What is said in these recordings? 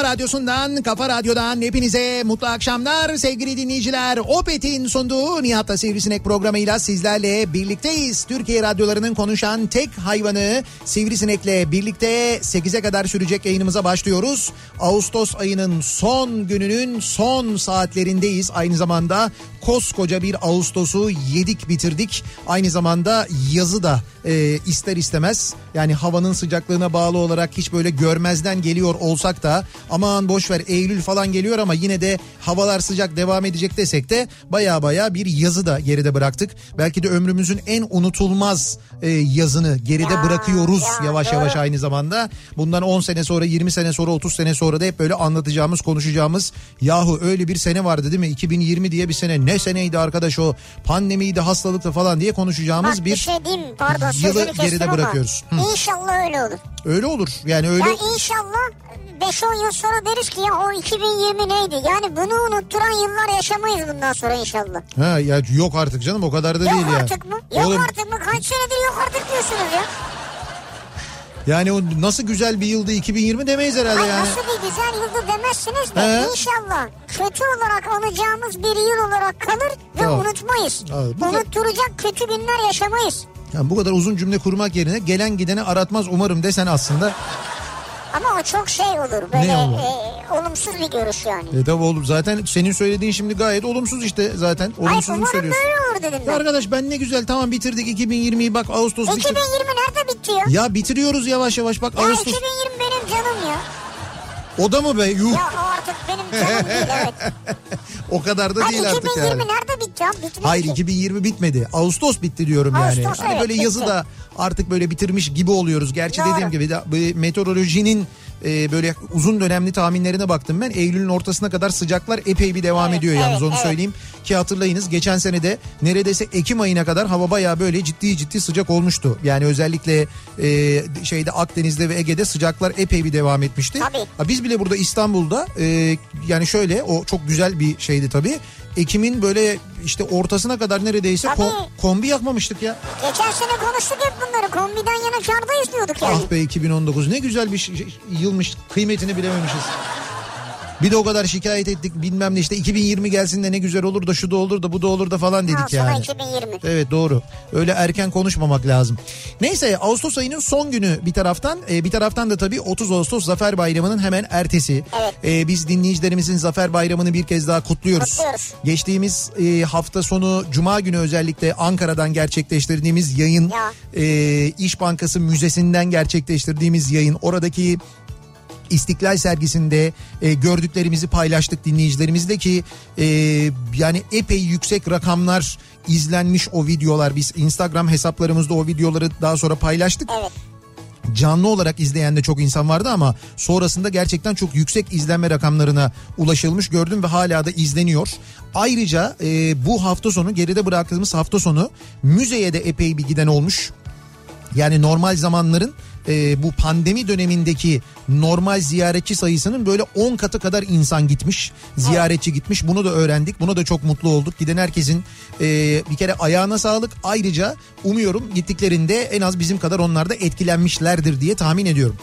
kafa radyosundan, kafa radyodan hepinize mutlu akşamlar sevgili dinleyiciler. Opet'in sunduğu Nihat'la Sivrisinek programıyla sizlerle birlikteyiz. Türkiye radyolarının konuşan tek hayvanı Sivrisinek'le birlikte 8'e kadar sürecek yayınımıza başlıyoruz. Ağustos ayının son gününün son saatlerindeyiz. Aynı zamanda koskoca bir Ağustos'u yedik bitirdik. Aynı zamanda yazı da e, ister istemez yani havanın sıcaklığına bağlı olarak hiç böyle görmezden geliyor olsak da aman boş ver Eylül falan geliyor ama yine de havalar sıcak devam edecek desek de baya baya bir yazı da geride bıraktık. Belki de ömrümüzün en unutulmaz e, yazını geride Ya, bırakıyoruz ya, yavaş doğru. yavaş aynı zamanda. Bundan 10 sene sonra 20 sene sonra 30 sene sonra da hep böyle anlatacağımız konuşacağımız yahu öyle bir sene vardı değil mi 2020 diye bir sene ne seneydi arkadaş o pandemiydi hastalıktı falan diye konuşacağımız Bak bir bir şey diyeyim pardon yılı geride bırakıyoruz. Hı. İnşallah öyle olur. öyle olur yani öyle Ya inşallah 5-10 yıl sonra deriz ki ya o 2020 neydi? Yani bunu unutturan yıllar yaşamayız bundan sonra inşallah. ha ya yok artık canım o kadar da Yok değil ya. artık mı? Yok Oğlum, artık mı? Kaç senedir yok artık diyorsunuz ya. Yani o nasıl güzel bir yıldı 2020 demeyiz herhalde Ay yani. nasıl bir güzel yıldı demezsiniz de He. inşallah kötü olarak anacağımız bir yıl olarak kalır ve Tamam. unutmayız. Evet, bu Unutturacak kötü günler yaşamayız. Yani bu kadar uzun cümle kurmak yerine gelen gideni aratmaz umarım desen aslında. Ama o çok şey olur böyle olur? e, olumsuz bir görüş yani. E tabi oğlum zaten senin söylediğin şimdi gayet olumsuz işte zaten. Olumsuz umarım söylüyorsun? böyle olur dedim Ya ben. arkadaş ben ne güzel tamam bitirdik 2020'yi bak Ağustos bitti. 2020 nerede bitti ya? Ya bitiriyoruz yavaş yavaş bak Ya Ağustos. 2020 benim canım ya. O da mı be yuh Ya artık benim canım değil evet. o kadar da Ay değil artık 2020 yani. nerede bitti ya? Bitmedi Hayır ki. 2020 bitmedi. Ağustos bitti diyorum yani. Ağustos, Hani evet, böyle yazı bitti. da artık böyle bitirmiş gibi oluyoruz. Gerçi Doğru. dediğim gibi de, meteorolojinin e, böyle uzun dönemli tahminlerine baktım ben. Eylül'ün ortasına kadar sıcaklar epey bir devam Evet, ediyor yalnız evet, onu evet. söyleyeyim. Ki hatırlayınız geçen sene de neredeyse Ekim ayına kadar hava bayağı böyle ciddi ciddi sıcak olmuştu. Yani özellikle e, şeyde Akdeniz'de ve Ege'de sıcaklar epey bir devam etmişti. Tabii. Ha, biz bile burada İstanbul'da e, yani şöyle o çok güzel bir şeydi tabii. Ekim'in böyle işte ortasına kadar neredeyse Tabii. ko- kombi yakmamıştık ya. Geçen sene konuştuk hep bunları. Kombiden yana kardayız diyorduk yani. Ah be 2019 ne güzel bir şey- yılmış kıymetini bilememişiz. Bir de o kadar şikayet ettik bilmem ne işte 2020 gelsin de ne güzel olur da şu da olur da bu da olur da falan dedik sana yani. 2020. Evet doğru. Öyle erken konuşmamak lazım. Neyse Ağustos ayının son günü bir taraftan e, bir taraftan da tabii 30 Ağustos Zafer Bayramı'nın hemen ertesi. Evet. E, biz dinleyicilerimizin Zafer Bayramı'nı bir kez daha kutluyoruz. Kutluyoruz. Geçtiğimiz e, hafta sonu Cuma günü özellikle Ankara'dan gerçekleştirdiğimiz yayın Ya. e, İş Bankası Müzesi'nden gerçekleştirdiğimiz yayın oradaki İstiklal sergisinde e, gördüklerimizi paylaştık dinleyicilerimizle ki e, yani epey yüksek rakamlar izlenmiş o videolar biz Instagram hesaplarımızda o videoları daha sonra paylaştık. Evet. canlı olarak izleyen de çok insan vardı ama sonrasında gerçekten çok yüksek izlenme rakamlarına ulaşılmış gördüm ve hala da izleniyor. Ayrıca e, bu hafta sonu geride bıraktığımız hafta sonu müzeye de epey bir giden olmuş. Yani normal zamanların e, bu pandemi dönemindeki normal ziyaretçi sayısının böyle 10 katı kadar insan gitmiş. Ziyaretçi gitmiş. Bunu da öğrendik. Buna da çok mutlu olduk. Giden herkesin e, bir kere ayağına sağlık. Ayrıca umuyorum gittiklerinde en az bizim kadar onlar da etkilenmişlerdir diye tahmin ediyorum.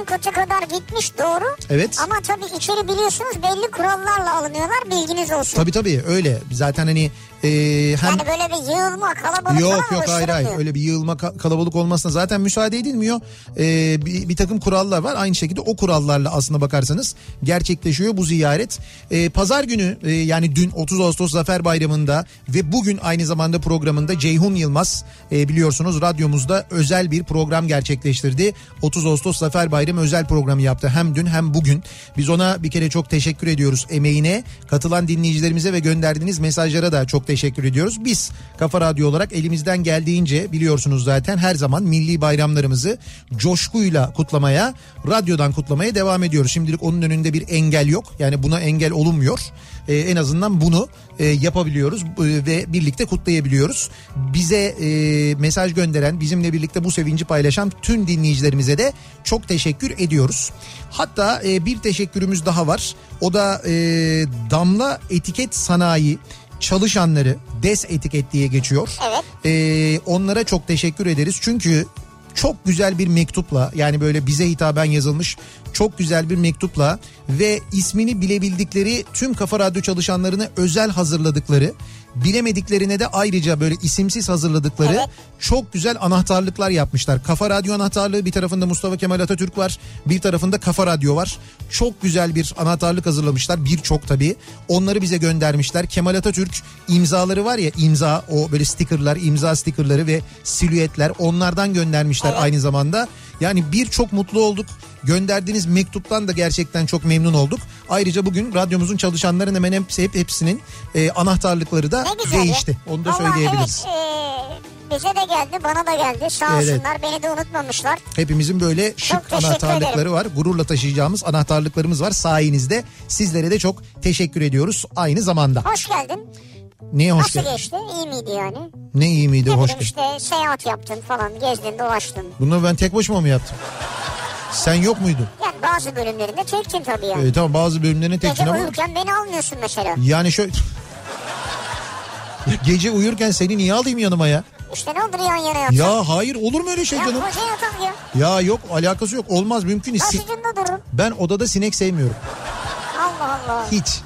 10 katı kadar gitmiş doğru. Evet. Ama tabii içeri biliyorsunuz belli kurallarla alınıyorlar bilginiz olsun. Tabii tabii öyle. Zaten hani e, hem... Yani böyle bir yığılma kalabalık Yok yok hayır hayır öyle bir yığılma ka- kalabalık olmasına zaten müsaade edilmiyor. Ee, bir, bir takım kurallar var aynı şekilde o kurallarla aslına bakarsanız gerçekleşiyor bu ziyaret. Ee, Pazar günü e, yani dün 30 Ağustos Zafer Bayramı'nda ve bugün aynı zamanda programında Ceyhun Yılmaz e, biliyorsunuz radyomuzda özel bir program gerçekleştirdi. 30 Ağustos Zafer Bayramı özel programı yaptı hem dün hem bugün. Biz ona bir kere çok teşekkür ediyoruz emeğine. Katılan dinleyicilerimize ve gönderdiğiniz mesajlara da çok teşekkür ediyoruz. Biz Kafa Radyo olarak elimizden geldiğince biliyorsunuz zaten her zaman milli bayramlarımızı coşkuyla kutlamaya, radyodan kutlamaya devam ediyoruz. Şimdilik onun önünde bir engel yok. Yani buna engel olunmuyor. Ee, en azından bunu e, yapabiliyoruz e, ve birlikte kutlayabiliyoruz. Bize e, mesaj gönderen, bizimle birlikte bu sevinci paylaşan tüm dinleyicilerimize de çok teşekkür ediyoruz. Hatta e, bir teşekkürümüz daha var. O da e, Damla Etiket Sanayi çalışanları DES etiket diye geçiyor. Evet. Ee, onlara çok teşekkür ederiz. Çünkü çok güzel bir mektupla yani böyle bize hitaben yazılmış çok güzel bir mektupla ve ismini bilebildikleri tüm Kafa Radyo çalışanlarını özel hazırladıkları bilemediklerine de ayrıca böyle isimsiz hazırladıkları Evet. çok güzel anahtarlıklar yapmışlar. Kafa Radyo anahtarlığı bir tarafında Mustafa Kemal Atatürk var bir tarafında Kafa Radyo var. Çok güzel bir anahtarlık hazırlamışlar birçok tabii. Onları bize göndermişler. Kemal Atatürk imzaları var ya imza o böyle stickerlar imza stickerları ve silüetler onlardan göndermişler aynı zamanda. Yani birçok mutlu olduk. Gönderdiğiniz mektuptan da gerçekten çok memnun olduk. Ayrıca bugün radyomuzun çalışanların hemen hepsi, hep hepsinin e, anahtarlıkları da değişti. Onu da Vallahi söyleyebiliriz. Evet, e, bize de geldi bana da geldi sağ Evet. olsunlar beni de unutmamışlar. Hepimizin böyle şık anahtarlıkları ederim. var. Gururla taşıyacağımız anahtarlıklarımız var sayenizde. Sizlere de çok teşekkür ediyoruz aynı zamanda. Hoş geldin. Neye hoş Nasıl geçti? İyi miydi yani? Ne iyi miydi Ne hoş geldin. işte seyahat yaptın falan gezdin dolaştın. Bunu ben tek başıma mı yaptım? Sen yok muydun? Yani bazı bölümlerinde çektin tabii yani. Ee, tamam bazı bölümlerine tektin Gece ama uyurken beni almıyorsun mesela. yani şöyle... Gece uyurken seni niye alayım yanıma ya? İşte ne olur yan yana yatsan. Ya hayır olur mu öyle şey Ya canım? koca yatak ya. Ya yok alakası yok olmaz mümkün değil. Başucunda durun. Ben odada sinek sevmiyorum. Allah Allah. Hiç.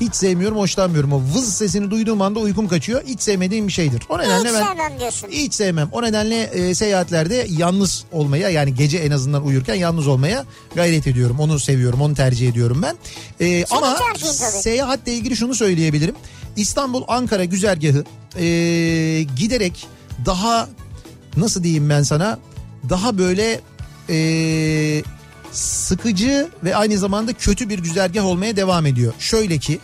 Hiç sevmiyorum, hoşlanmıyorum. O vız sesini duyduğum anda uykum kaçıyor. Hiç sevmediğim bir şeydir. O nedenle Hiç ben sevmem diyorsun. hiç sevmem. O nedenle e, seyahatlerde yalnız olmaya yani gece en azından uyurken yalnız olmaya gayret ediyorum. Onu seviyorum, onu tercih ediyorum ben. E, ama tercihin tabii. seyahatle ilgili şunu söyleyebilirim. İstanbul Ankara güzergahı e, giderek daha nasıl diyeyim ben sana daha böyle e, sıkıcı ve aynı zamanda kötü bir güzergah olmaya devam ediyor. Şöyle ki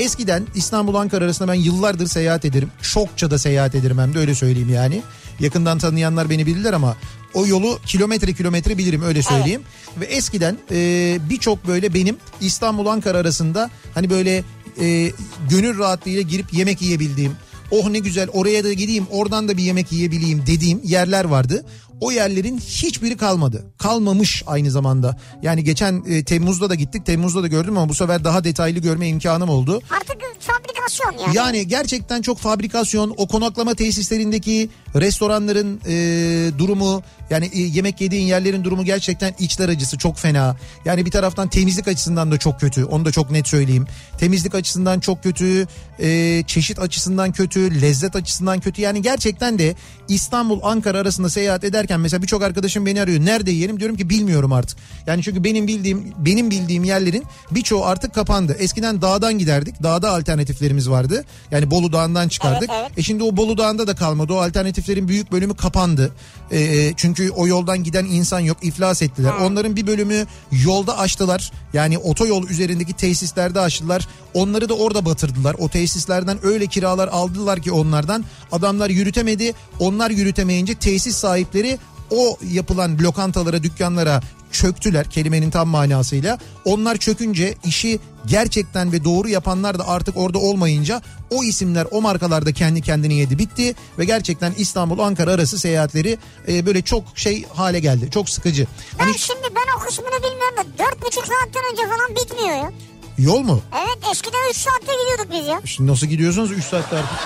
eskiden İstanbul Ankara arasında ben yıllardır seyahat ederim. Çokça da seyahat ederim hem de öyle söyleyeyim yani. Yakından tanıyanlar beni bilirler ama o yolu kilometre kilometre bilirim öyle söyleyeyim. Ve eskiden e, birçok böyle benim İstanbul Ankara arasında hani böyle e, gönül rahatlığıyla girip yemek yiyebildiğim oh ne güzel oraya da gideyim oradan da bir yemek yiyebileyim dediğim yerler vardı. O yerlerin hiçbiri kalmadı. Kalmamış aynı zamanda. Yani geçen e, Temmuz'da da gittik. Temmuz'da da gördüm ama bu sefer daha detaylı görme imkanım oldu. Artık fabrikasyon yani. Yani gerçekten çok fabrikasyon, o konaklama tesislerindeki restoranların e, durumu, yani e, yemek yediğin yerlerin durumu gerçekten içler acısı çok fena. Yani bir taraftan temizlik açısından da çok kötü, onu da çok net söyleyeyim. Temizlik açısından çok kötü, e, çeşit açısından kötü, lezzet açısından kötü. Yani gerçekten de İstanbul, Ankara arasında seyahat ederken mesela birçok arkadaşım beni arıyor. Nerede yiyelim? Diyorum ki bilmiyorum artık. Yani çünkü benim bildiğim benim bildiğim yerlerin birçoğu artık kapandı. Eskiden dağdan giderdik. Dağda alternatiflerimiz vardı. Yani Bolu Dağı'ndan çıkardık. Evet, evet. E şimdi o Bolu Dağı'nda da kalmadı. O alternatiflerin büyük bölümü kapandı. E, çünkü o yoldan giden insan yok. iflas ettiler. Onların bir bölümü yolda açtılar. Yani otoyol üzerindeki tesislerde açtılar. Onları da orada batırdılar. O tesislerden öyle kiralar aldılar ki onlardan. Adamlar yürütemedi. Onlar yürütemeyince tesis sahipleri o yapılan lokantalara, dükkanlara çöktüler kelimenin tam manasıyla. Onlar çökünce işi gerçekten ve doğru yapanlar da artık orada olmayınca o isimler o markalarda kendi kendini yedi bitti ve gerçekten İstanbul Ankara arası seyahatleri e, böyle çok şey hale geldi. Çok sıkıcı. Ben Hani şimdi ben o kısmını bilmiyorum da dört buçuk saatten önce falan bitmiyor ya. yol mu? Evet eskiden 3 saatte gidiyorduk biz ya. Şimdi nasıl gidiyorsunuz 3 saatte artık?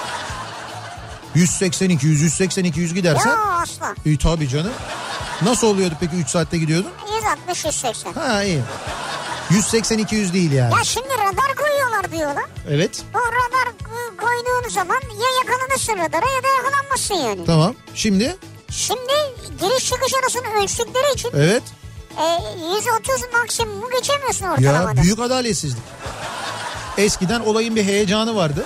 182 100 182 100 gidersen Ya asla. iyi tabii canım. Nasıl oluyordu peki 3 saatte gidiyordun? 160 180. Ha iyi. 180 200 değil yani. Ya şimdi radar koyuyorlar diyorlar. Evet. O radar koyduğun zaman ya yakalanırsın radara ya da yakalanmazsın yani. Tamam. Şimdi Şimdi giriş çıkış arasını ölçtükleri için evet. e, 130 maksimumu geçemiyorsun Ya ortalamada. büyük adaletsizlik. Eskiden olayın bir heyecanı vardı.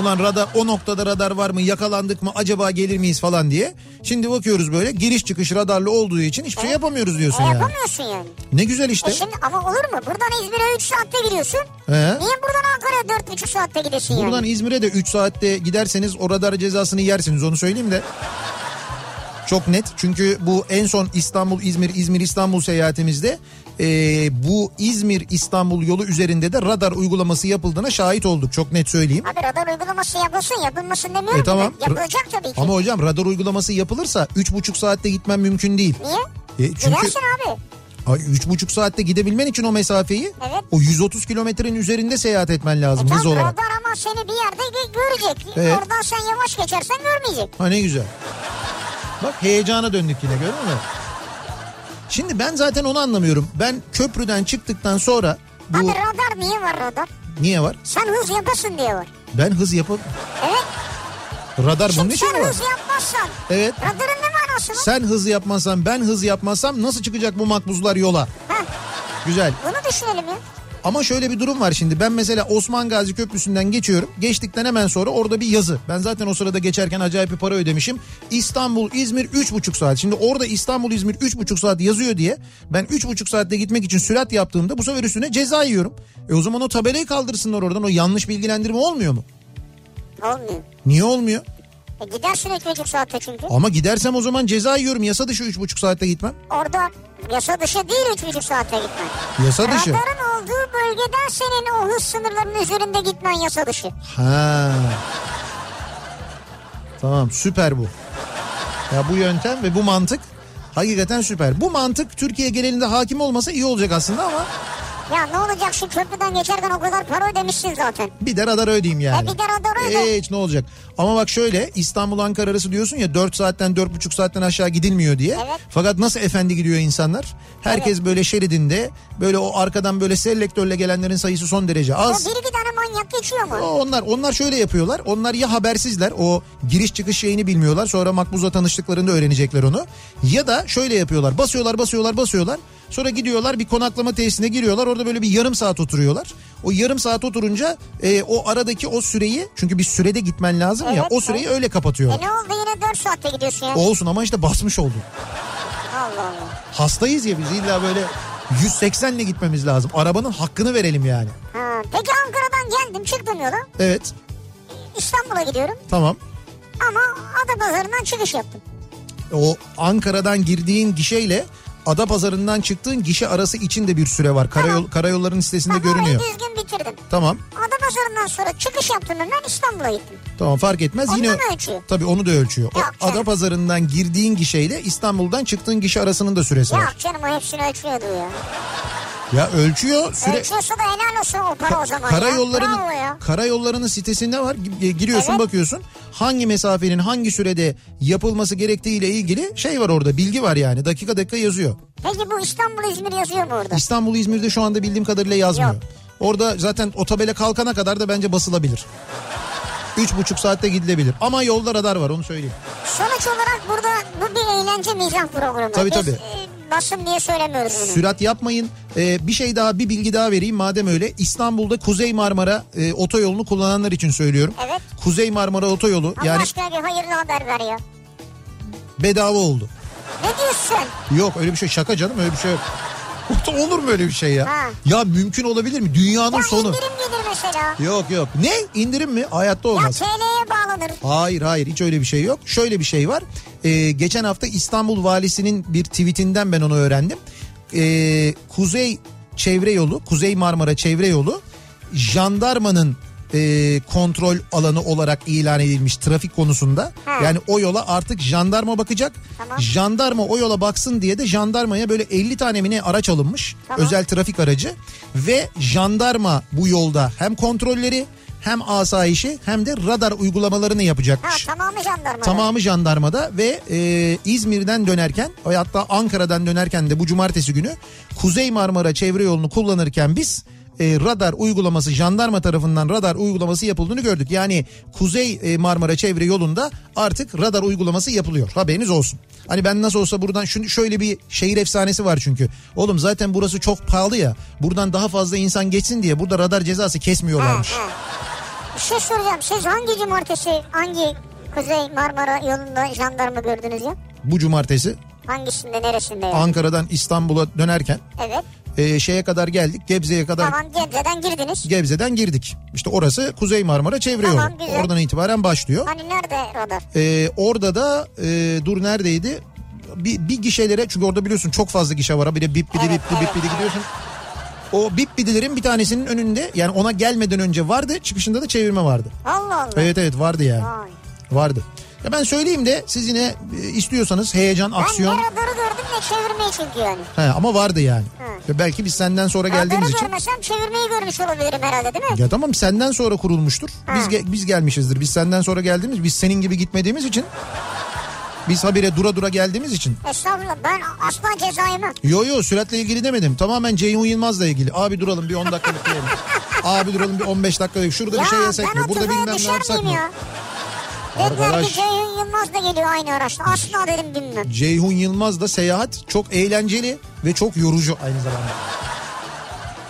Ulan radar o noktada radar var mı yakalandık mı acaba gelir miyiz falan diye. Şimdi bakıyoruz böyle giriş çıkış radarlı olduğu için hiçbir şey yapamıyoruz diyorsun E, yani. yapamıyorsun yani. Ne güzel işte. E şimdi ama olur mu? Buradan İzmir'e 3 saatte gidiyorsun. He. Niye buradan Ankara'ya 4,5 saatte gidesin yani? Buradan İzmir'e de 3 saatte giderseniz o radar cezasını yersiniz onu söyleyeyim de. Çok net çünkü bu en son İstanbul İzmir İzmir İstanbul seyahatimizde e, bu İzmir İstanbul yolu üzerinde de radar uygulaması yapıldığına şahit olduk çok net söyleyeyim. Abi radar uygulaması yapılsın yapılmasın demiyorum. E tamam. ben. Yapılacak tabii ki. Ama hocam radar uygulaması yapılırsa 3,5 saatte gitmem mümkün değil. Niye? E, çünkü Gidersin abi. Ay, üç buçuk saatte gidebilmen için o mesafeyi Evet. o 130 kilometrenin üzerinde seyahat etmen lazım E hız olarak. radar ama seni bir yerde gö- görecek. Evet. Oradan sen yavaş geçersen görmeyecek. Ha ne güzel. Bak heyecana döndük yine görüyor musun? Şimdi ben zaten onu anlamıyorum. Ben köprüden çıktıktan sonra bu Abi radar niye var radar? niye var? Sen hız yapasın diye var. Ben hız yapıp Evet. radar bunun Şimdi için mi sen var? hız yapmazsan Evet. radarın ne manası var? Sen hız yapmazsan ben hız yapmazsam nasıl çıkacak bu makbuzlar yola? Heh, Güzel. bunu düşünelim ya. Ama şöyle bir durum var şimdi. Ben mesela Osman Gazi Köprüsü'nden geçiyorum. Geçtikten hemen sonra orada bir yazı. Ben zaten o sırada geçerken acayip bir para ödemişim. İstanbul, İzmir 3,5 saat. Şimdi orada İstanbul, İzmir 3,5 saat yazıyor diye ben 3,5 saatte gitmek için sürat yaptığımda bu sefer üstüne ceza yiyorum. E o zaman o tabelayı kaldırsınlar oradan. O yanlış bilgilendirme olmuyor mu? Olmuyor. Niye olmuyor? E gidersin 3,5 saatte çünkü. Ama gidersem o zaman ceza yiyorum. Yasa dışı 3,5 saatte gitmem. Orada yasa dışı değil 3,5 saatte gitmen. Yasa dışı. Radarın olduğu bölgeden senin o hız sınırlarının üzerinde gitmen yasa dışı. Ha. Tamam süper bu. Ya bu yöntem ve bu mantık hakikaten süper. Bu mantık Türkiye genelinde hakim olmasa iyi olacak aslında ama Ya ne olacak şu köprüden geçerken o kadar para ödemişsin zaten. bir de radar ödeyeyim yani. E bir de radar öde. Hiç ne olacak? Ama bak şöyle İstanbul Ankara arası diyorsun ya 4 saatten 4,5 saatten aşağı gidilmiyor diye. Evet. Fakat nasıl efendi gidiyor insanlar? Herkes böyle şeridinde böyle o arkadan böyle selektörle gelenlerin sayısı son derece az. bir iki tane manyak geçiyor mu? O Onlar onlar şöyle yapıyorlar. Onlar ya habersizler. O giriş çıkış şeyini bilmiyorlar. Sonra makbuzla tanıştıklarında öğrenecekler onu. Ya da şöyle yapıyorlar. Basıyorlar, basıyorlar, basıyorlar. Sonra gidiyorlar bir konaklama tesisine giriyorlar. Orada böyle bir yarım saat oturuyorlar. O yarım saat oturunca e, o aradaki o süreyi çünkü bir sürede gitmen lazım ya. Evet, O süreyi evet. öyle kapatıyorlar. E ne oldu yine 4 saatte gidiyorsun ya. Olsun ama işte basmış oldun. Allah Allah. Hastayız ya biz illa böyle 180 ile gitmemiz lazım. Arabanın hakkını verelim yani. Ha, peki Ankara'dan geldim çıktım yola. Evet İstanbul'a gidiyorum tamam. ama Adapazarı'ndan çıkış yaptım. o Ankara'dan girdiğin gişeyle Adapazarı'ndan çıktığın gişe arası içinde bir süre var. Karayol, karayolların sitesinde Ben orayı görünüyor. düzgün bitirdim. Tamam. Adapazarı'ndan sonra çıkış yaptım hemen İstanbul'a gittim. Tamam fark etmez. Ondan Yine ölçüyor. Tabii onu da ölçüyor. O Yok canım. Adapazarı'ndan girdiğin gişeyle İstanbul'dan çıktığın gişe arasının da süresi var. Yok canım o hepsini ölçüyordu ya. Ya ölçüyor. Süre Ölçüyorsa da helal olsun o para o zaman. Karayollarının ya. karayollarının sitesinde var. Gi- Giriyorsun Evet. bakıyorsun. Hangi mesafenin hangi sürede yapılması gerektiği ile ilgili şey var orada. Bilgi var yani. Dakika dakika yazıyor. Peki bu İstanbul İzmir yazıyor mu orada? İstanbul İzmir'de şu anda bildiğim kadarıyla yazmıyor. Yok. Orada zaten o tabela kalkana kadar da bence basılabilir. Üç buçuk saatte gidilebilir. Ama yolda radar var onu söyleyeyim. Sonuç olarak burada bu bir eğlence mizah programı. Tabii, Biz, tabii. E, basın diye söylemiyoruz bunu. Sürat yapmayın. Ee, bir şey daha bir bilgi daha vereyim madem öyle. İstanbul'da Kuzey Marmara e, otoyolunu kullananlar için söylüyorum. Evet. Kuzey Marmara otoyolu Allah yani aşkına bir hayırlı haber ver ya. bedava oldu. Ne diyorsun? Yok öyle bir şey şaka canım öyle bir şey yok. Olur mu öyle bir şey ya? Ha. Ya mümkün olabilir mi? Dünyanın Ya sonu. indirim gelir mesela. Yok yok. Ne? İndirim mi? Hayatta Ya olmaz. TL'ye bağlı bağlanır. Hayır hayır hiç öyle bir şey yok. Şöyle bir şey var. Ee, geçen hafta İstanbul valisinin bir tweetinden ben onu öğrendim. Ee, Kuzey çevre yolu, Kuzey Marmara çevre yolu jandarmanın e, kontrol alanı olarak ilan edilmiş trafik konusunda. Ha. Yani o yola artık jandarma bakacak. Tamam. Jandarma o yola baksın diye de jandarmaya böyle 50 tane mi ne araç alınmış. Tamam. Özel trafik aracı ve jandarma bu yolda hem kontrolleri hem asayişi hem de radar uygulamalarını Ha yapacakmış. tamamı jandarma. Tamamı jandarmada ve e, İzmir'den dönerken hatta Ankara'dan dönerken de bu cumartesi günü Kuzey Marmara çevre yolunu kullanırken biz e, radar uygulaması jandarma tarafından radar uygulaması yapıldığını gördük. Yani Kuzey e, Marmara çevre yolunda artık radar uygulaması yapılıyor. Haberiniz olsun. Hani ben nasıl olsa buradan şunu şöyle bir şehir efsanesi var çünkü. Oğlum zaten burası çok pahalı ya. Buradan daha fazla insan geçsin diye burada radar cezası kesmiyorlarmış. Ha, ha. Bir şey soracağım. Siz hangi cumartesi hangi Kuzey Marmara yolunda jandarma gördünüz ya? Bu cumartesi Hangisinde neresinde ya? Ankara'dan İstanbul'a dönerken Evet. E, şeye kadar geldik. Gebze'ye kadar Tamam Gebze'den girdiniz. Gebze'den girdik. İşte orası Kuzey Marmara çevre Tamam, yolu. güzel. Oradan itibaren başlıyor. Hani nerede radar? Ee, orada da e, dur neredeydi? Bir, bir gişelere çünkü orada biliyorsun çok fazla gişe var. Bir de bip bidi Evet, bip bidi bip evet. bidi gidiyorsun. O bip bidilerin bir tanesinin önünde yani ona gelmeden önce vardı çıkışında da çevirme vardı. Allah Allah. Evet evet vardı yani Vay. vardı. Ya ben söyleyeyim de siz yine e, istiyorsanız heyecan aksiyon. Ben ne radarı gördüm ne çevirmeyi çünkü yani. He, ama vardı yani. Hı. Belki biz senden sonra geldiğimiz için. görmesem çevirmeyi görmüş olabilirim herhalde değil mi? Ya tamam senden sonra kurulmuştur. Biz Ha. ge- biz gelmişizdir. Biz senden sonra geldiğimiz, biz senin gibi gitmediğimiz için biz habire dura dura geldiğimiz için. Estağfurullah ben asla ceza yemem. Yo yo süratle ilgili demedim. Tamamen Ceyhun Yılmaz'la ilgili. Abi duralım bir 10 dakika bekleyelim. Abi duralım bir 15 dakika bekleyelim. Şurada ya bir şey yesek mi? Burada bilmem ne yapsak mı? ya? Dediler ki Ceyhun Yılmaz da geliyor aynı araçta. Asla dedim bilmem. Ceyhun Yılmaz'da seyahat çok eğlenceli ve çok yorucu aynı zamanda.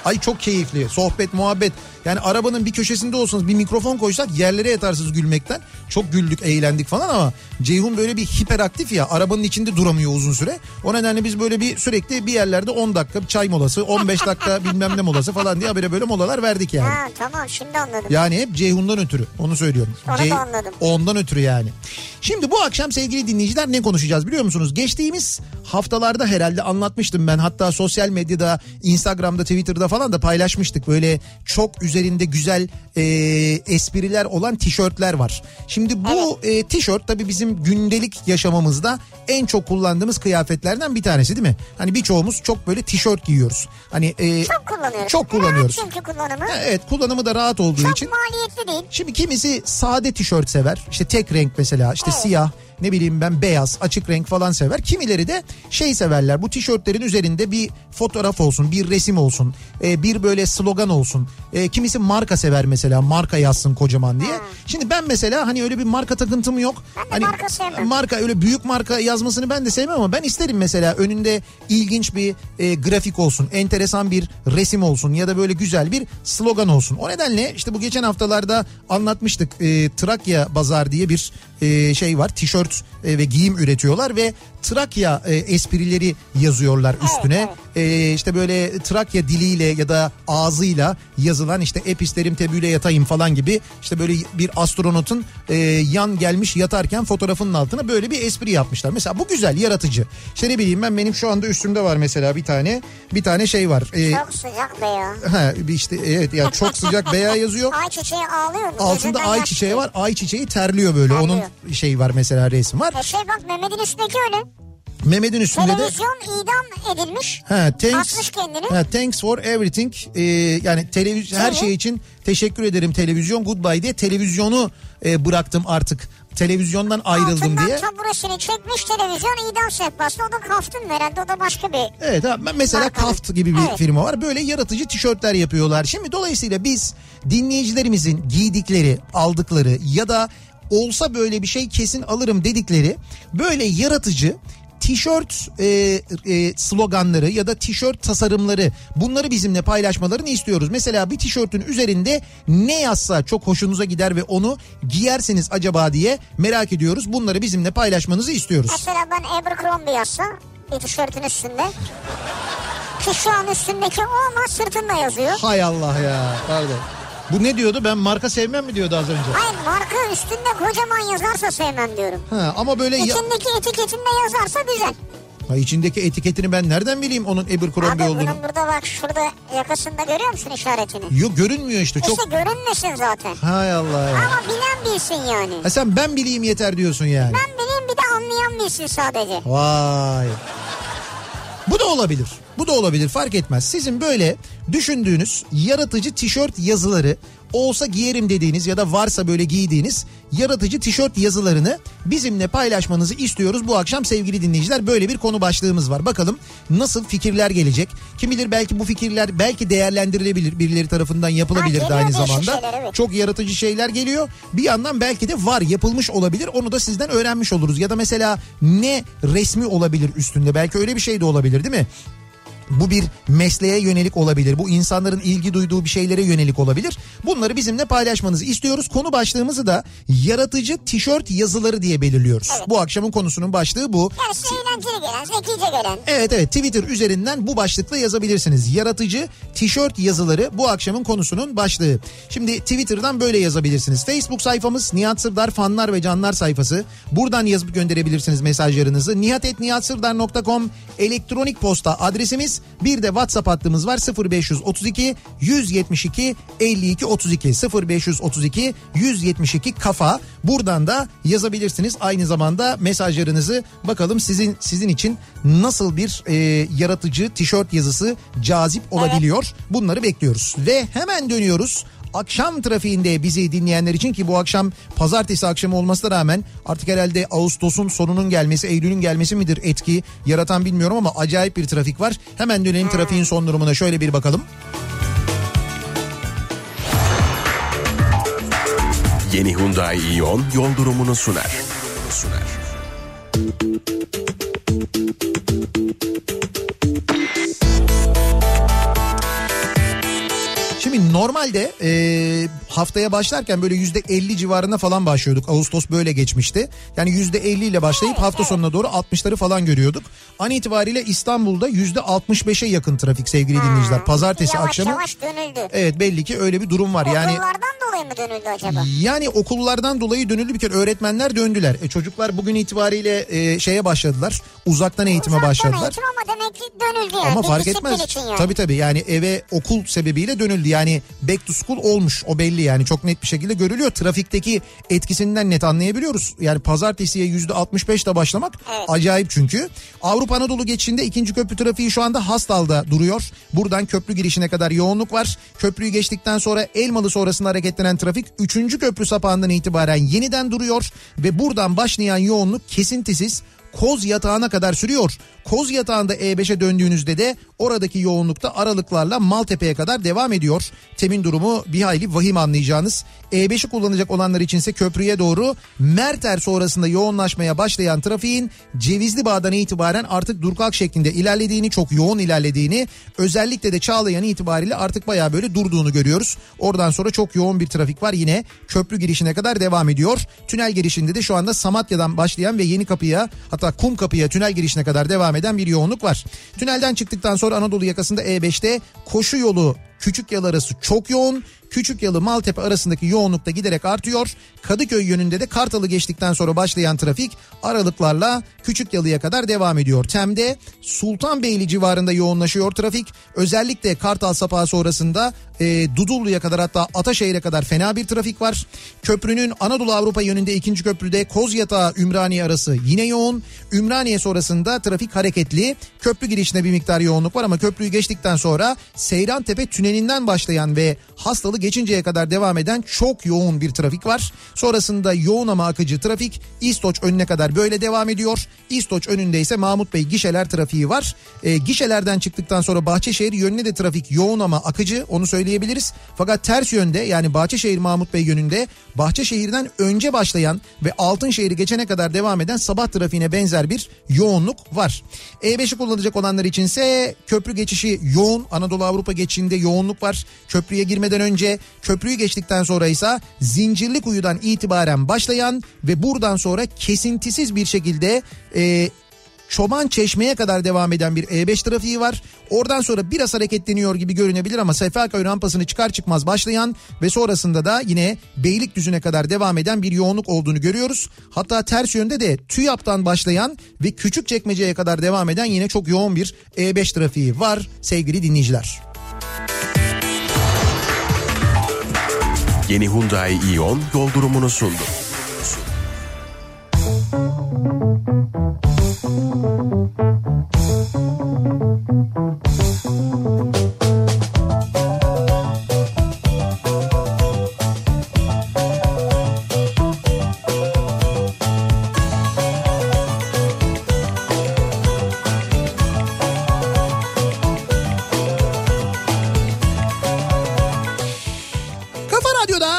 Ay çok keyifli. Sohbet, muhabbet. Yani arabanın bir köşesinde olsanız bir mikrofon koysak yerlere yatarsınız gülmekten. Çok güldük, eğlendik falan ama Ceyhun böyle bir hiperaktif ya. Arabanın içinde duramıyor uzun süre. O nedenle biz böyle bir sürekli bir yerlerde 10 dakika çay molası, 15 dakika bilmem ne molası falan diye böyle böyle molalar verdik yani. Ha tamam şimdi anladım. Yani hep Ceyhun'dan ötürü onu söylüyorum. Onu da anladım. Ondan ötürü yani. Şimdi bu akşam sevgili dinleyiciler ne konuşacağız biliyor musunuz? Geçtiğimiz haftalarda herhalde anlatmıştım ben. Hatta sosyal medyada, Instagram'da, Twitter'da falan da paylaşmıştık. Böyle çok üzerinde güzel e, espriler olan tişörtler var. Şimdi bu e, tişört tabii bizim gündelik yaşamamızda en çok kullandığımız kıyafetlerden bir tanesi değil mi? Hani birçoğumuz çok böyle tişört giyiyoruz. Hani e, Çok kullanıyoruz. Çok kullanıyoruz. Rahat çünkü kullanımı. Evet kullanımı da rahat olduğu Çok için. maliyetli değil. Şimdi kimisi sade tişört sever. İşte tek renk mesela işte Evet. siyah ne bileyim ben beyaz açık renk falan sever. Kimileri de şey severler bu tişörtlerin üzerinde bir fotoğraf olsun bir resim olsun e, bir böyle slogan olsun. E, kimisi marka sever mesela marka yazsın kocaman diye. Şimdi ben mesela hani öyle bir marka takıntım yok. Hani marka sevmem. marka öyle büyük marka yazmasını ben de sevmem ama ben isterim mesela önünde ilginç bir e, grafik olsun, enteresan bir resim olsun ya da böyle güzel bir slogan olsun. O nedenle işte bu geçen haftalarda anlatmıştık. E, Trakya Bazar diye bir e, şey var. Tişört e, ve giyim üretiyorlar ve Trakya e, esprileri yazıyorlar üstüne. E, işte böyle Trakya diliyle ya da ağzıyla yazılan işte episterim tebüle yatayım falan gibi işte böyle bir astronotun e, yan gelmiş yatarken fotoğrafının altına böyle bir espri yapmışlar. Mesela bu güzel, yaratıcı. İşte ne bileyim ben benim şu anda üstümde var mesela bir tane bir tane şey var. E, Çok sıcak be ya. ha, işte evet ya çok sıcak beya yazıyor. Ayçiçeği ağlıyor mu? Altında ay çiçeği var. Ay çiçeği terliyor böyle. Terliyor. Onun şey var mesela resmi var. E şey bak Mehmet'in üstündeki öyle. Mehmet'in üstünde de Televizyon idam edilmiş. Ha, thanks, Atmış kendini. ha, thanks for everything. Ee, yani televizyon her şey için teşekkür ederim televizyon goodbye diye televizyonu e, bıraktım artık. Televizyondan ayrıldım Altından diye. taburesini çekmiş televizyon idam sehpası. O da kaftın herhalde o da başka bir. Evet mesela Markalı. Kaft gibi bir Evet. firma var. Böyle yaratıcı tişörtler yapıyorlar. Şimdi dolayısıyla biz dinleyicilerimizin giydikleri, aldıkları ya da olsa böyle bir şey kesin alırım dedikleri böyle yaratıcı tişört e, e, sloganları ya da tişört tasarımları bunları bizimle paylaşmalarını istiyoruz. Mesela bir tişörtün üzerinde ne yazsa çok hoşunuza gider ve onu giyersiniz acaba diye merak ediyoruz. Bunları bizimle paylaşmanızı istiyoruz. Mesela ben Abercrombie yazsa bir tişörtün üstünde. Ki şu an üstündeki o ama sırtında yazıyor. Hay Allah ya pardon. Bu ne diyordu ben marka sevmem mi diyordu az önce? Hayır marka üstünde kocaman yazarsa sevmem diyorum. Ha, ama böyle ya... İçindeki etiketinde yazarsa güzel. Ha, içindeki etiketini ben nereden bileyim onun Abercrombie Abi olduğunu? bunun burada bak şurada yakasında görüyor musun işaretini? Yok görünmüyor işte çok. İşte görünmesin zaten. Hay Allah ya. Ama bilen bilsin yani. Ha sen ben bileyim yeter diyorsun yani. Ben bileyim bir de anlayan bilsin sadece. Vay. Bu da olabilir. Bu da olabilir fark etmez. Sizin böyle düşündüğünüz yaratıcı tişört yazıları olsa giyerim dediğiniz ya da varsa böyle giydiğiniz yaratıcı tişört yazılarını bizimle paylaşmanızı istiyoruz. Bu akşam sevgili dinleyiciler böyle bir konu başlığımız var. Bakalım nasıl fikirler gelecek. Kim bilir belki bu fikirler belki değerlendirilebilir birileri tarafından yapılabilir Ha, de aynı zamanda. şeyler, evet. Çok yaratıcı şeyler geliyor. Bir yandan belki de var yapılmış olabilir. Onu da sizden öğrenmiş oluruz. Ya da mesela ne resmi olabilir üstünde. Belki öyle bir şey de olabilir değil mi? Bu bir mesleğe yönelik olabilir. Bu insanların ilgi duyduğu bir şeylere yönelik olabilir. Bunları bizimle paylaşmanızı istiyoruz. Konu başlığımızı da yaratıcı tişört yazıları diye belirliyoruz. Bu akşamın konusunun başlığı bu. Yani size eğlenceli gelen, zekice gelen. Evet evet Twitter üzerinden bu başlıkla yazabilirsiniz. Yaratıcı tişört yazıları bu akşamın konusunun başlığı. Şimdi Twitter'dan böyle yazabilirsiniz. Facebook sayfamız Nihat Sırdar fanlar ve canlar sayfası. Buradan yazıp gönderebilirsiniz mesajlarınızı. nihatetnihatsırdar.com elektronik posta adresimiz. Bir de WhatsApp hattımız var 0532 172 52 32 0532 172 kafa. Buradan da yazabilirsiniz. Aynı zamanda mesajlarınızı bakalım sizin sizin için nasıl bir e, yaratıcı tişört yazısı cazip olabiliyor. Bunları bekliyoruz. Ve hemen dönüyoruz. Akşam trafiğinde bizi dinleyenler için ki bu akşam pazartesi akşamı olmasına rağmen artık herhalde Ağustos'un sonunun gelmesi, Eylül'ün gelmesi midir etki yaratan bilmiyorum ama acayip bir trafik var. Hemen dönelim trafiğin son durumuna şöyle bir bakalım. Yeni Hyundai Ion yol durumunu sunar. sunar. Şimdi normalde e, haftaya başlarken böyle yüzde 50 civarında falan başlıyorduk. Ağustos böyle geçmişti. Yani yüzde 50 ile başlayıp hafta sonuna doğru 60'ları falan görüyorduk. An itibariyle İstanbul'da yüzde 65'e yakın trafik sevgili dinleyiciler. Pazartesi yavaş akşamı. yavaş dönüldü. Evet belli ki öyle bir durum var. Yani Okullardan dolayı mı dönüldü acaba? yani okullardan dolayı dönüldü bir kere öğretmenler döndüler. E, çocuklar bugün itibariyle e, şeye başladılar. Uzaktan eğitime Uzaktan başladılar. eğitim ama demek ki dönüldü yani. Ama Bir fark etmez. Yani. Tabii tabii yani eve okul sebebiyle dönüldü. Yani back to school olmuş o belli yani çok net bir şekilde görülüyor. Trafikteki etkisinden net anlayabiliyoruz. Yani pazartesiye yüzde 65 ile başlamak Evet. acayip çünkü. Avrupa Anadolu geçişinde ikinci köprü trafiği şu anda Hastal'da duruyor. Buradan köprü girişine kadar yoğunluk var. Köprüyü geçtikten sonra Elmalı sonrasında hareketlenen trafik 3. köprü sapağından itibaren yeniden duruyor. Ve buradan başlayan yoğunluk kesintisiz Koz yatağına kadar sürüyor. Koz yatağında E5'e döndüğünüzde de oradaki yoğunlukta aralıklarla Maltepe'ye kadar devam ediyor. Temin durumu bir hayli vahim anlayacağınız. E5'i kullanacak olanlar içinse köprüye doğru Merter sonrasında yoğunlaşmaya başlayan trafiğin Cevizli Bağ'dan itibaren artık durkak şeklinde ilerlediğini, çok yoğun ilerlediğini, özellikle de Çağlayan itibariyle artık bayağı böyle durduğunu görüyoruz. Oradan sonra çok yoğun bir trafik var yine köprü girişine kadar devam ediyor. Tünel girişinde de şu anda Samatya'dan başlayan ve Yeni Kapı'ya hatta Kum Kapı'ya tünel girişine kadar devam eden bir yoğunluk var. Tünelden çıktıktan sonra Anadolu yakasında E5'te koşu yolu Küçük Yalı arası çok yoğun. Küçük Yalı Maltepe arasındaki yoğunluk da giderek artıyor. Kadıköy yönünde de Kartal'ı geçtikten sonra başlayan trafik aralıklarla Küçük Yalı'ya kadar devam ediyor. Tem'de Sultanbeyli civarında yoğunlaşıyor trafik. Özellikle Kartal sapağı sonrasında e, Dudullu'ya kadar hatta Ataşehir'e kadar fena bir trafik var. Köprünün Anadolu Avrupa yönünde ikinci köprüde Kozyatağı Ümraniye arası yine yoğun. Ümraniye sonrasında trafik hareketli. Köprü girişinde bir miktar yoğunluk var ama köprüyü geçtikten sonra Seyrantepe tünelinden başlayan ve hastalı geçinceye kadar devam eden çok yoğun bir trafik var. Sonrasında yoğun ama akıcı trafik İstoç önüne kadar böyle devam ediyor. İstoç önünde ise Mahmut Bey gişeler trafiği var. E, gişelerden çıktıktan sonra Bahçeşehir yönüne de trafik yoğun ama akıcı onu söyleyebiliriz. Fakat ters yönde yani Bahçeşehir Mahmut Bey yönünde Bahçeşehir'den önce başlayan ve Altınşehir'i geçene kadar devam eden sabah trafiğine benzer bir yoğunluk var. E5'i kullanacak olanlar içinse köprü geçişi yoğun. Anadolu Avrupa geçişinde yoğunluk var. Köprüye girmeden önce köprüyü geçtikten sonra ise Zincirlikuyu'dan itibaren başlayan ve buradan sonra kesintisiz bir şekilde e, Çoban Çeşme'ye kadar devam eden bir E5 trafiği var. Oradan sonra biraz hareketleniyor gibi görünebilir ama Seferiköy rampasını çıkar çıkmaz başlayan ve sonrasında da yine Beylikdüzü'ne kadar devam eden bir yoğunluk olduğunu görüyoruz. Hatta ters yönde de TÜYAP'tan başlayan ve Küçükçekmece'ye kadar devam eden yine çok yoğun bir E5 trafiği var sevgili dinleyiciler. Yeni Hyundai Ion yol durumunu sundu.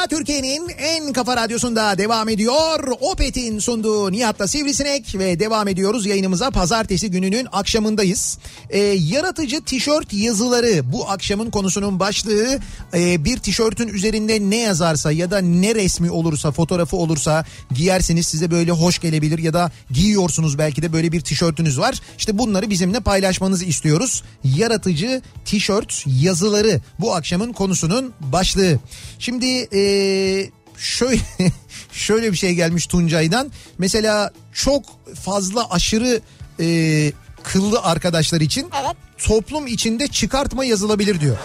Türkiye'nin en kafa radyosunda devam ediyor. Opet'in sunduğu Nihat'la Sivrisinek ve devam ediyoruz yayınımıza pazartesi gününün akşamındayız. Ee, yaratıcı tişört yazıları bu akşamın konusunun başlığı Ee, bir tişörtün üzerinde ne yazarsa ya da ne resmi olursa fotoğrafı olursa giyersiniz size böyle hoş gelebilir ya da giyiyorsunuz belki de böyle bir tişörtünüz var. İşte bunları bizimle paylaşmanızı istiyoruz. Yaratıcı tişört yazıları bu akşamın konusunun başlığı. Şimdi ee, şöyle şöyle bir şey gelmiş Tuncay'dan. Mesela çok fazla aşırı ee, kıllı arkadaşlar için Evet. toplum içinde çıkartma yazılabilir diyor.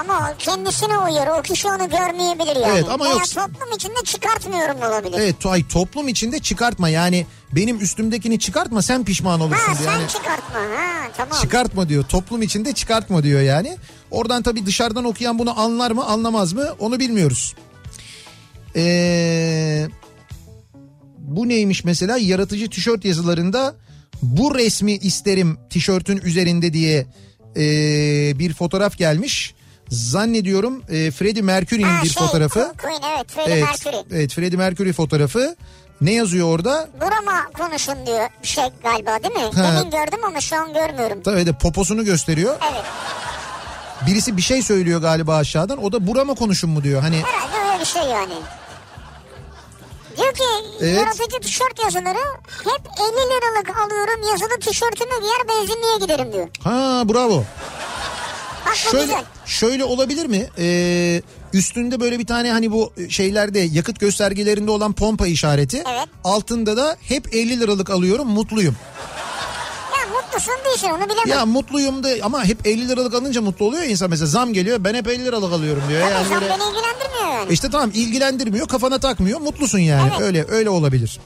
Ama kendisine uyuyor. O kişi onu görmeyebilir yani. Evet, ama Veya yok- toplum içinde çıkartmıyorum olabilir. Evet ay toplum içinde çıkartma yani benim üstümdekini çıkartma sen pişman olursun Ha sen Yani çıkartma. Ha tamam. çıkartma diyor toplum içinde çıkartma diyor yani. Oradan tabii dışarıdan okuyan bunu anlar mı anlamaz mı onu bilmiyoruz. Ee, bu neymiş mesela yaratıcı tişört yazılarında bu resmi isterim tişörtün üzerinde diye ee, bir fotoğraf gelmiş. Zannediyorum ee, Freddie Mercury'nin ha, bir şey, fotoğrafı. Queen evet Freddie Evet, Mercury. evet Freddie Mercury fotoğrafı. Ne yazıyor orada? Burama konuşun diyor bir şey galiba değil mi? Ha. Demin gördüm ama şu an görmüyorum. Tabii de poposunu gösteriyor. Evet Birisi bir şey söylüyor galiba aşağıdan. O da burama konuşun mu diyor. Hani herhalde öyle bir şey yani. Diyor ki Evet. yaratıcı tişört yazıları hep 50 liralık alıyorum yazılı tişörtümü giyer benzinliğe giderim diyor. ha bravo. Bak Şöyle güzel. şöyle olabilir mi? Ee, üstünde böyle bir tane hani bu şeylerde yakıt göstergelerinde olan pompa işareti. Evet. Altında da hep 50 liralık alıyorum mutluyum. Mutlusun değilsin onu bilemem. Ya mutluyum da ama hep 50 liralık alınca mutlu oluyor insan mesela zam geliyor ben hep 50 liralık alıyorum diyor. Tabii Yani sen böyle... beni ilgilendirmiyor yani. İşte tamam ilgilendirmiyor kafana takmıyor mutlusun yani Evet. öyle öyle olabilir.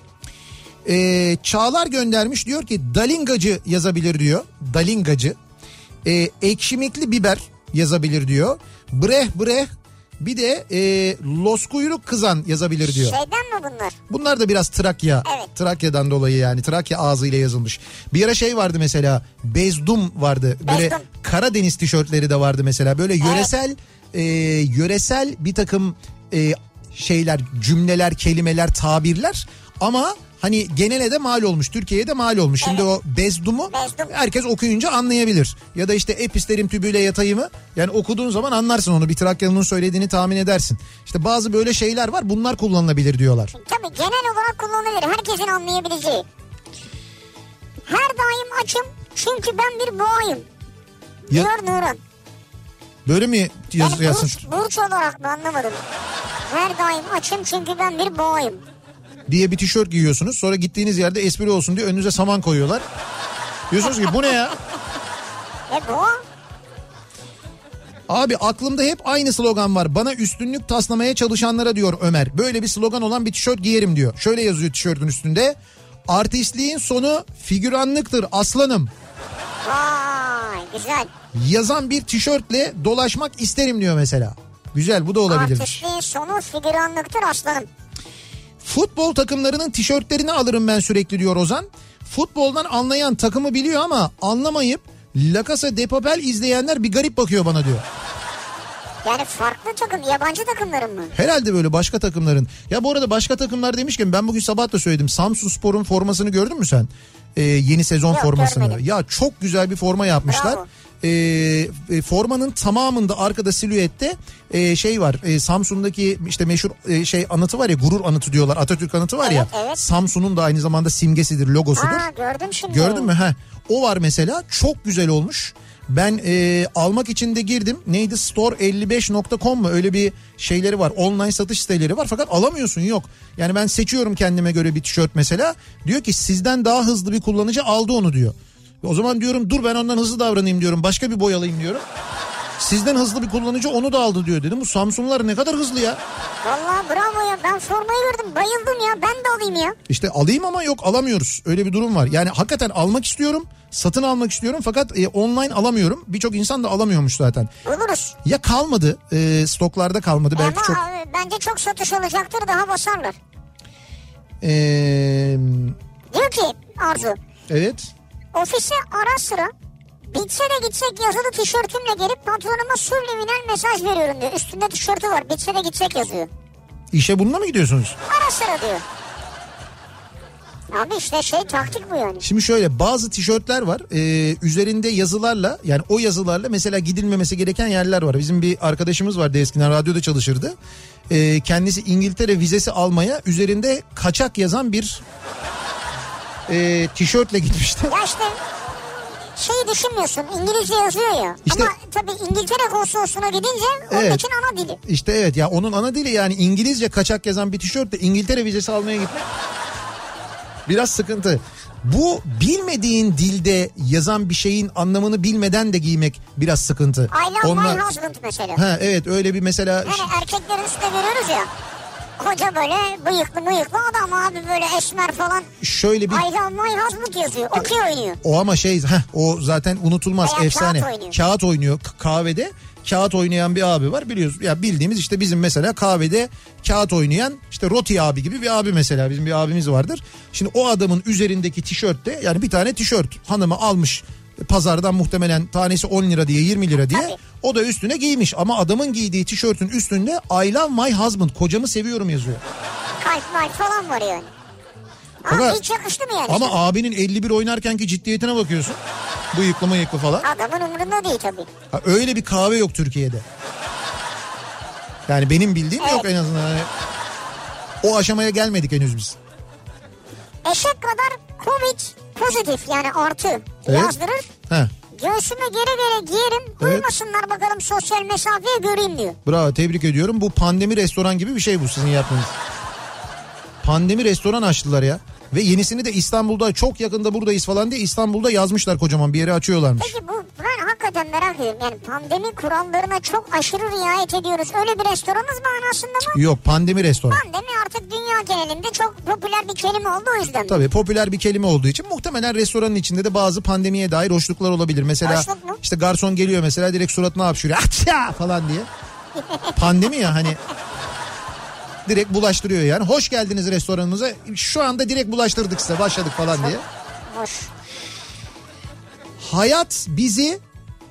Ee, Çağlar göndermiş diyor ki dalingacı yazabilir diyor dalingacı. Ee, ekşimikli biber yazabilir diyor. Breh breh bir de e, los kuyruk kızan yazabilir diyor. Şeyden mi bunlar? Bunlar da biraz Trakya. Evet. Trakya'dan dolayı yani Trakya ağzıyla yazılmış. Bir ara şey vardı mesela Bezdum vardı. Böyle Bezdum. Karadeniz tişörtleri de vardı mesela. Böyle yöresel e, yöresel bir takım e, şeyler, cümleler, kelimeler, tabirler ama hani genele de mal olmuş. Türkiye'ye de mal olmuş. Şimdi o Bezdum'u Bezdum. herkes okuyunca anlayabilir. Ya da işte episterim tübüyle yatayımı yani okuduğun zaman anlarsın onu. Bir Trakyalı'nın söylediğini tahmin edersin. İşte bazı böyle şeyler var bunlar kullanılabilir diyorlar. Tabii genel olarak kullanılır. Herkesin anlayabileceği. Her daim açım çünkü ben bir boğayım. Ya- Diyor Nuran. Böyle mi yaz, Yani yazsın? burç, burç olarak mı anlamadım. Her daim açım çünkü ben bir boğayım. Diye bir tişört giyiyorsunuz. Sonra gittiğiniz yerde espri olsun diye önünüze saman koyuyorlar. Diyorsunuz ki bu ne ya? E boğa? Abi aklımda hep aynı slogan var. Bana üstünlük taslamaya çalışanlara diyor Ömer. Böyle bir slogan olan bir tişört giyerim diyor. Şöyle yazıyor tişörtün üstünde. Artistliğin sonu figüranlıktır aslanım. Vay güzel. Yazan bir tişörtle dolaşmak isterim diyor mesela. Güzel bu da olabilirmiş. Artistliğin sonu figüranlıktır aslanım. Futbol takımlarının tişörtlerini alırım ben sürekli diyor Ozan. Futboldan anlayan takımı biliyor ama anlamayıp La Casa de Papel izleyenler bir garip bakıyor bana diyor. Yani farklı takım yabancı takımların mı? Herhalde böyle başka takımların. Ya bu arada başka takımlar demişken ben bugün sabah da söyledim. Samsun Spor'un formasını gördün mü sen? Ee, yeni sezon Yok, formasını. görmedim. Ya çok güzel bir forma yapmışlar. Bravo. E, e, formanın tamamında arkada silüette e, şey var. E, Samsun'daki işte meşhur e, şey anıtı var ya gurur anıtı diyorlar. Atatürk anıtı var ya. Evet, evet. Samsun'un da aynı zamanda simgesidir, logosudur. Aa gördüm şimdi. Gördün mü? Ha. O var mesela çok güzel olmuş. Ben e, almak için de girdim. Neydi? Store55.com mu? Öyle bir şeyleri var. Online satış siteleri var. Fakat alamıyorsun yok. Yani ben seçiyorum kendime göre bir tişört mesela. Diyor ki sizden daha hızlı bir kullanıcı aldı onu diyor. O zaman diyorum dur ben ondan hızlı davranayım diyorum. Başka bir boy alayım diyorum. Sizden hızlı bir kullanıcı onu da aldı diyor dedim. Bu Samsung'lar ne kadar hızlı ya. Vallahi bravo ya ben formayı gördüm bayıldım ya ben de alayım ya. İşte alayım ama yok alamıyoruz. Öyle bir durum var. Yani hakikaten almak istiyorum. Satın almak istiyorum fakat e, online alamıyorum. Birçok insan da alamıyormuş zaten. Buluruz. Ya kalmadı e, stoklarda kalmadı belki Ama çok. abi, bence çok satış olacaktır daha basarlar. E, Diyor ki Arzu evet ofise ara sıra bitse de gitsek yazılı tişörtümle gelip patronuma subliminal mesaj veriyorum diyor. Üstünde tişörtü var bitse de gitsek yazıyor. işe bununla mı gidiyorsunuz? Ara sıra diyor. Abi işte şey taktik bu yani. Şimdi şöyle bazı tişörtler var e, üzerinde yazılarla yani o yazılarla mesela gidilmemesi gereken yerler var. Bizim bir arkadaşımız vardı eskiden radyoda çalışırdı. E, kendisi İngiltere vizesi almaya üzerinde kaçak yazan bir e, tişörtle gitmişti. Ya işte şeyi düşünmüyorsun İngilizce yazıyor ya. İşte- Ama tabii İngiltere konsolosluğuna gidince onun Evet. için ana dili. İşte evet ya onun ana dili yani İngilizce kaçak yazan bir tişörtle İngiltere vizesi almaya gitmek biraz sıkıntı. Bu bilmediğin dilde yazan bir şeyin anlamını bilmeden de giymek biraz sıkıntı. I love Onlar- my husband mesela. Ha evet öyle bir mesela Hani erkeklerin üstünde görüyoruz ya. Koca böyle bıyıklı bıyıklı adam abi böyle esmer falan. şöyle bir my husband yazıyor. Okey oynuyor. o ama şey heh, o zaten unutulmaz Veya efsane. kağıt oynuyor. Kağıt oynuyor kahvede. Kağıt oynayan bir abi var biliyoruz. Ya bildiğimiz işte bizim mesela kahvede kağıt oynayan işte Roti abi gibi bir abi mesela bizim bir abimiz vardır. Şimdi o adamın üzerindeki tişörtte yani bir tane tişört hanımı almış pazardan muhtemelen tanesi 10 lira diye 20 lira diye Tabii. O da üstüne giymiş ama adamın giydiği tişörtün üstünde I love my husband kocamı seviyorum yazıyor. Kalp malp falan var yani. Fakat- Abi hiç yakıştı mı yani? Ama sana? abinin 51 oynarkenki ciddiyetine bakıyorsun. Bıyıklı mıyıklı falan. Adamın umurunda değil tabii. Ha, öyle bir kahve yok Türkiye'de. Yani benim bildiğim yok Evet. en azından. Yani o aşamaya gelmedik henüz biz. Eşek kadar Covid pozitif yani artı Evet. yazdırır. Ha, Göğsüme gere gere giyerim. Evet. Uymasınlar bakalım sosyal mesafeye göreyim diyor. bravo tebrik ediyorum. Bu pandemi restoran gibi bir şey bu sizin yaptığınız. Pandemi restoran açtılar ya. Ve yenisini de İstanbul'da çok yakında buradayız falan diye İstanbul'da yazmışlar kocaman bir yere açıyorlarmış. Peki bu ben hakikaten merak ediyorum. Yani pandemi kurallarına çok aşırı riayet ediyoruz. Öyle bir restoranız manasında mı? Yok pandemi restoran. Pandemi artık dünya genelinde çok popüler bir kelime oldu o yüzden. Tabii popüler bir kelime olduğu için muhtemelen restoranın içinde de bazı pandemiye dair hoşluklar olabilir. Mesela Hoşluk mu? işte garson geliyor mesela direkt suratına hapşırıyor. Atça falan diye. Pandemi ya hani direkt bulaştırıyor yani. Hoş geldiniz restoranımıza. Şu anda direkt bulaştırdık size başladık falan diye. Hayat bizi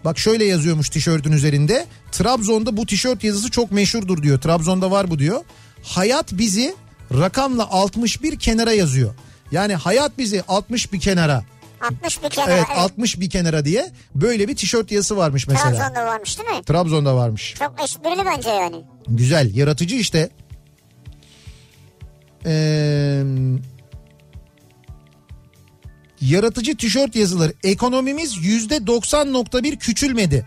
bak şöyle yazıyormuş tişörtün üzerinde. Trabzon'da bu tişört yazısı çok meşhurdur diyor. Trabzon'da var bu diyor. Hayat bizi rakamla 61 kenara yazıyor. Yani hayat bizi 60 bir kenara. 60 bir kenara. Evet, Evet, 60 bir kenara diye böyle bir tişört yazısı varmış mesela. Trabzon'da varmış değil mi? Trabzon'da varmış. Çok esprili bence yani. Güzel, yaratıcı işte. Ee, yaratıcı tişört yazıları. Ekonomimiz yüzde 90.1 küçülmedi.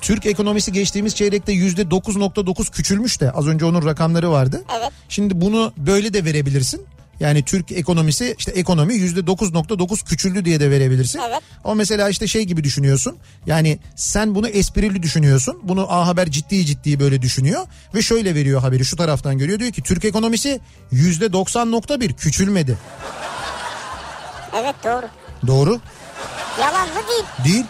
Türk ekonomisi geçtiğimiz çeyrekte yüzde 9.9 küçülmüş de az önce onun rakamları vardı. Evet. Şimdi bunu böyle de verebilirsin. Yani Türk ekonomisi işte ekonomi yüzde 9.9 küçüldü diye de verebilirsin. Evet. Ama mesela işte şey gibi düşünüyorsun. Yani sen bunu esprili düşünüyorsun. Bunu A Haber ciddi ciddi böyle düşünüyor. Ve şöyle veriyor haberi şu taraftan görüyor. Diyor ki Türk ekonomisi yüzde 90.1 küçülmedi. Evet doğru. Doğru Yalan mı değil. değil.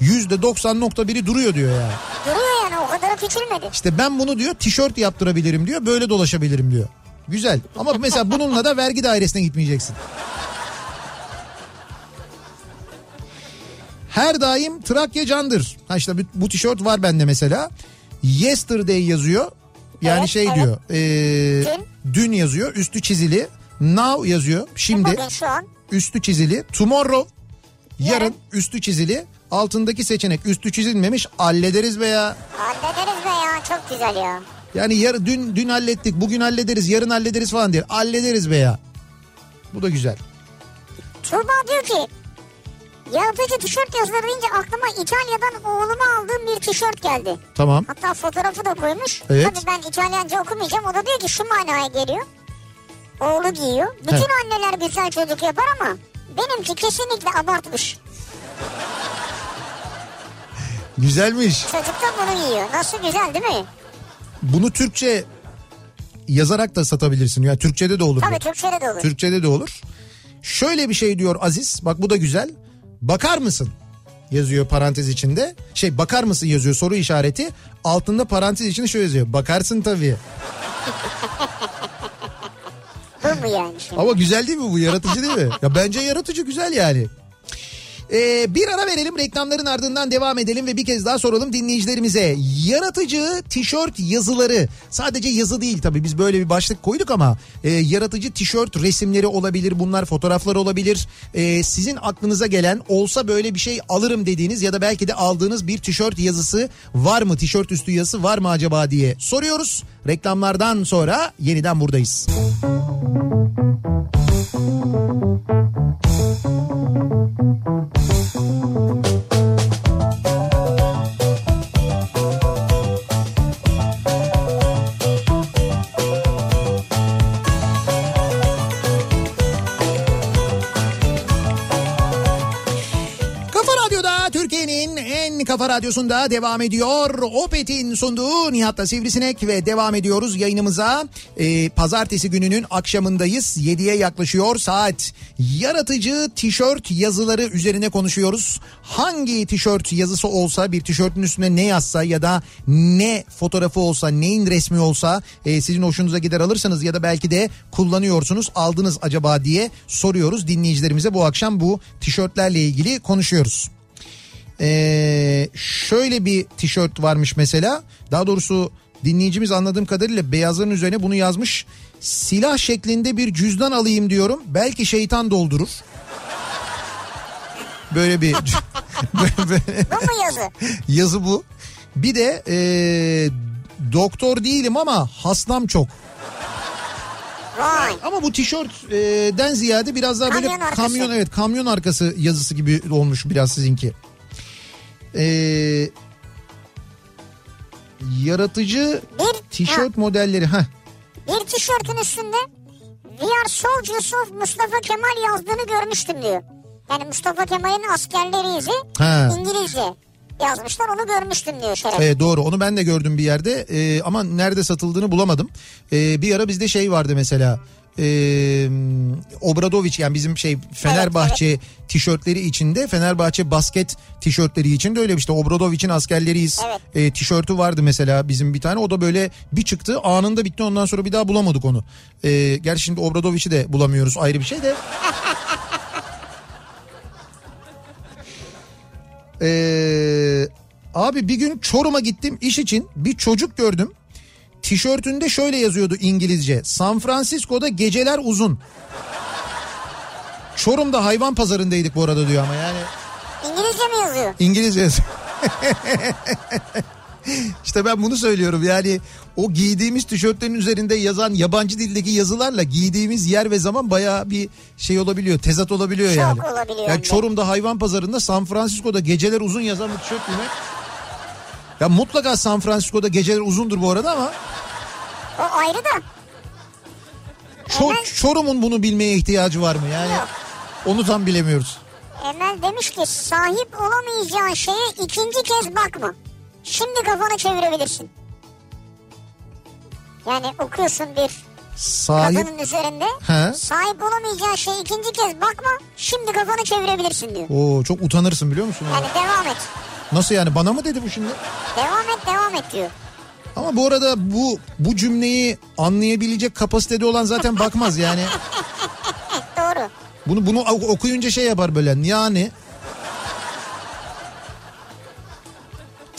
Yüzde 90.1'i duruyor diyor yani. Duruyor yani o kadar küçülmedi. İşte ben bunu diyor tişört yaptırabilirim diyor. Böyle dolaşabilirim diyor. Güzel. Ama mesela bununla da vergi dairesine gitmeyeceksin. Her daim Trakya candır. Ha işte bu, tişört var bende mesela. Yesterday yazıyor. Yani Evet, şey evet. diyor. ee, dün yazıyor. Üstü çizili. Now yazıyor. Şimdi Bugün şu an üstü çizili. Tomorrow Yarın üstü çizili. Altındaki seçenek üstü çizilmemiş hallederiz veya Hallederiz be ya çok güzel ya. Yani yar, dün dün hallettik bugün hallederiz yarın hallederiz falan diye hallederiz veya. Bu da güzel. Tuğba diyor ki yaratıcı tişört yazıları deyince aklıma İtalya'dan oğluma aldığım bir tişört geldi. Tamam. Hatta fotoğrafı da koymuş. Evet. Tabii ben İtalyanca okumayacağım. O da diyor ki şu manaya geliyor. Oğlu giyiyor. Bütün He. anneler güzel çocuk yapar ama benimki kesinlikle abartmış. Güzelmiş. Çocuk da bunu giyiyor. Nasıl güzel değil mi? Bunu Türkçe yazarak da satabilirsin. Yani Türkçede de olur. bu. Tabii Türkçe'de de olur. Türkçede de olur. Şöyle bir şey diyor Aziz. Bak bu da güzel. Bakar mısın? Yazıyor parantez içinde. Şey bakar mısın yazıyor soru işareti. Altında parantez içinde şöyle yazıyor. Bakarsın tabii. Bu mu yani şimdi? Ama güzel değil mi bu? Yaratıcı değil mi? Ya bence yaratıcı güzel yani. Ee, bir ara verelim reklamların ardından devam edelim ve bir kez daha soralım dinleyicilerimize. Yaratıcı tişört yazıları sadece yazı değil tabii biz böyle bir başlık koyduk ama e, yaratıcı tişört resimleri olabilir bunlar fotoğraflar olabilir. E, sizin aklınıza gelen olsa böyle bir şey alırım dediğiniz ya da belki de aldığınız bir tişört yazısı var mı? Tişört üstü yazısı var mı acaba diye soruyoruz. Reklamlardan sonra yeniden buradayız. Kafa kafa radyosunda devam ediyor. Opet'in sunduğu Nihat'la Sivrisinek ve devam ediyoruz yayınımıza. Ee, pazartesi gününün akşamındayız. 7'ye yaklaşıyor saat. Yaratıcı tişört yazıları üzerine konuşuyoruz. Hangi tişört yazısı olsa bir tişörtün üstüne ne yazsa ya da ne fotoğrafı olsa neyin resmi olsa e, sizin hoşunuza gider alırsanız ya da belki de kullanıyorsunuz aldınız acaba diye soruyoruz dinleyicilerimize bu akşam bu tişörtlerle ilgili konuşuyoruz. Ee, şöyle bir tişört varmış mesela. Daha doğrusu dinleyicimiz anladığım kadarıyla beyazların üzerine bunu yazmış. Silah şeklinde bir cüzdan alayım diyorum. Belki şeytan doldurur. Böyle bir böyle- böyle- Bu mu yazı? yazı bu. Bir de ee, doktor değilim ama hastam çok. Vay. Ama bu tişörtten ziyade biraz daha böyle Kamyon arkası. kamyon evet kamyon arkası yazısı gibi olmuş biraz sizinki. Ee, yaratıcı Bir, tişört modelleri ha bir tişörtün üstünde We are soldiers of Mustafa Kemal yazdığını görmüştüm diyor. Yani Mustafa Kemal'in askerleri izi Ha. İngilizce yazmışlar onu görmüştüm diyor Şeref. Evet doğru onu ben de gördüm bir yerde Ee, ama nerede satıldığını bulamadım. Ee, bir ara bizde şey vardı mesela ee, Obradoviç yani bizim şey Fenerbahçe tişörtleri içinde Fenerbahçe basket tişörtleri içinde öyle işte Obradoviç'in askerleriyiz Evet. ee, tişörtü vardı mesela bizim bir tane o da böyle bir çıktı anında bitti ondan sonra bir daha bulamadık onu. Ee, gerçi şimdi Obradoviç'i de bulamıyoruz ayrı bir şey de. Ee, abi bir gün Çorum'a gittim iş için bir çocuk gördüm. Tişörtünde şöyle yazıyordu İngilizce. San Francisco'da geceler uzun. Çorum'da hayvan pazarındaydık bu arada diyor ama yani İngilizce mi yazıyor? İngilizce yazıyor. İşte ben bunu söylüyorum yani o giydiğimiz tişörtlerin üzerinde yazan yabancı dildeki yazılarla giydiğimiz yer ve zaman bayağı bir şey olabiliyor tezat olabiliyor Çok yani. olabiliyor Yani. Çorum'da hayvan pazarında San Francisco'da geceler uzun yazan bir tişört giymek. Ya mutlaka San Francisco'da geceler uzundur bu arada ama O ayrı da. Çor- Emel- Çorum'un bunu bilmeye ihtiyacı var mı yani? Yok. Onu tam bilemiyoruz. Emel demiş ki sahip olamayacağın şeye ikinci kez bakma. Şimdi kafanı çevirebilirsin. Yani okuyorsun bir Sahip kadının üzerinde. He. Sahip olamayacağın şeye ikinci kez bakma. Şimdi kafanı çevirebilirsin diyor. Oo çok utanırsın biliyor musun? Yani devam et. Nasıl yani bana mı dedi bu şimdi? Devam et devam et diyor. Ama bu arada bu bu cümleyi anlayabilecek kapasitede olan zaten bakmaz yani. Doğru. Bunu bunu okuyunca şey yapar böyle yani.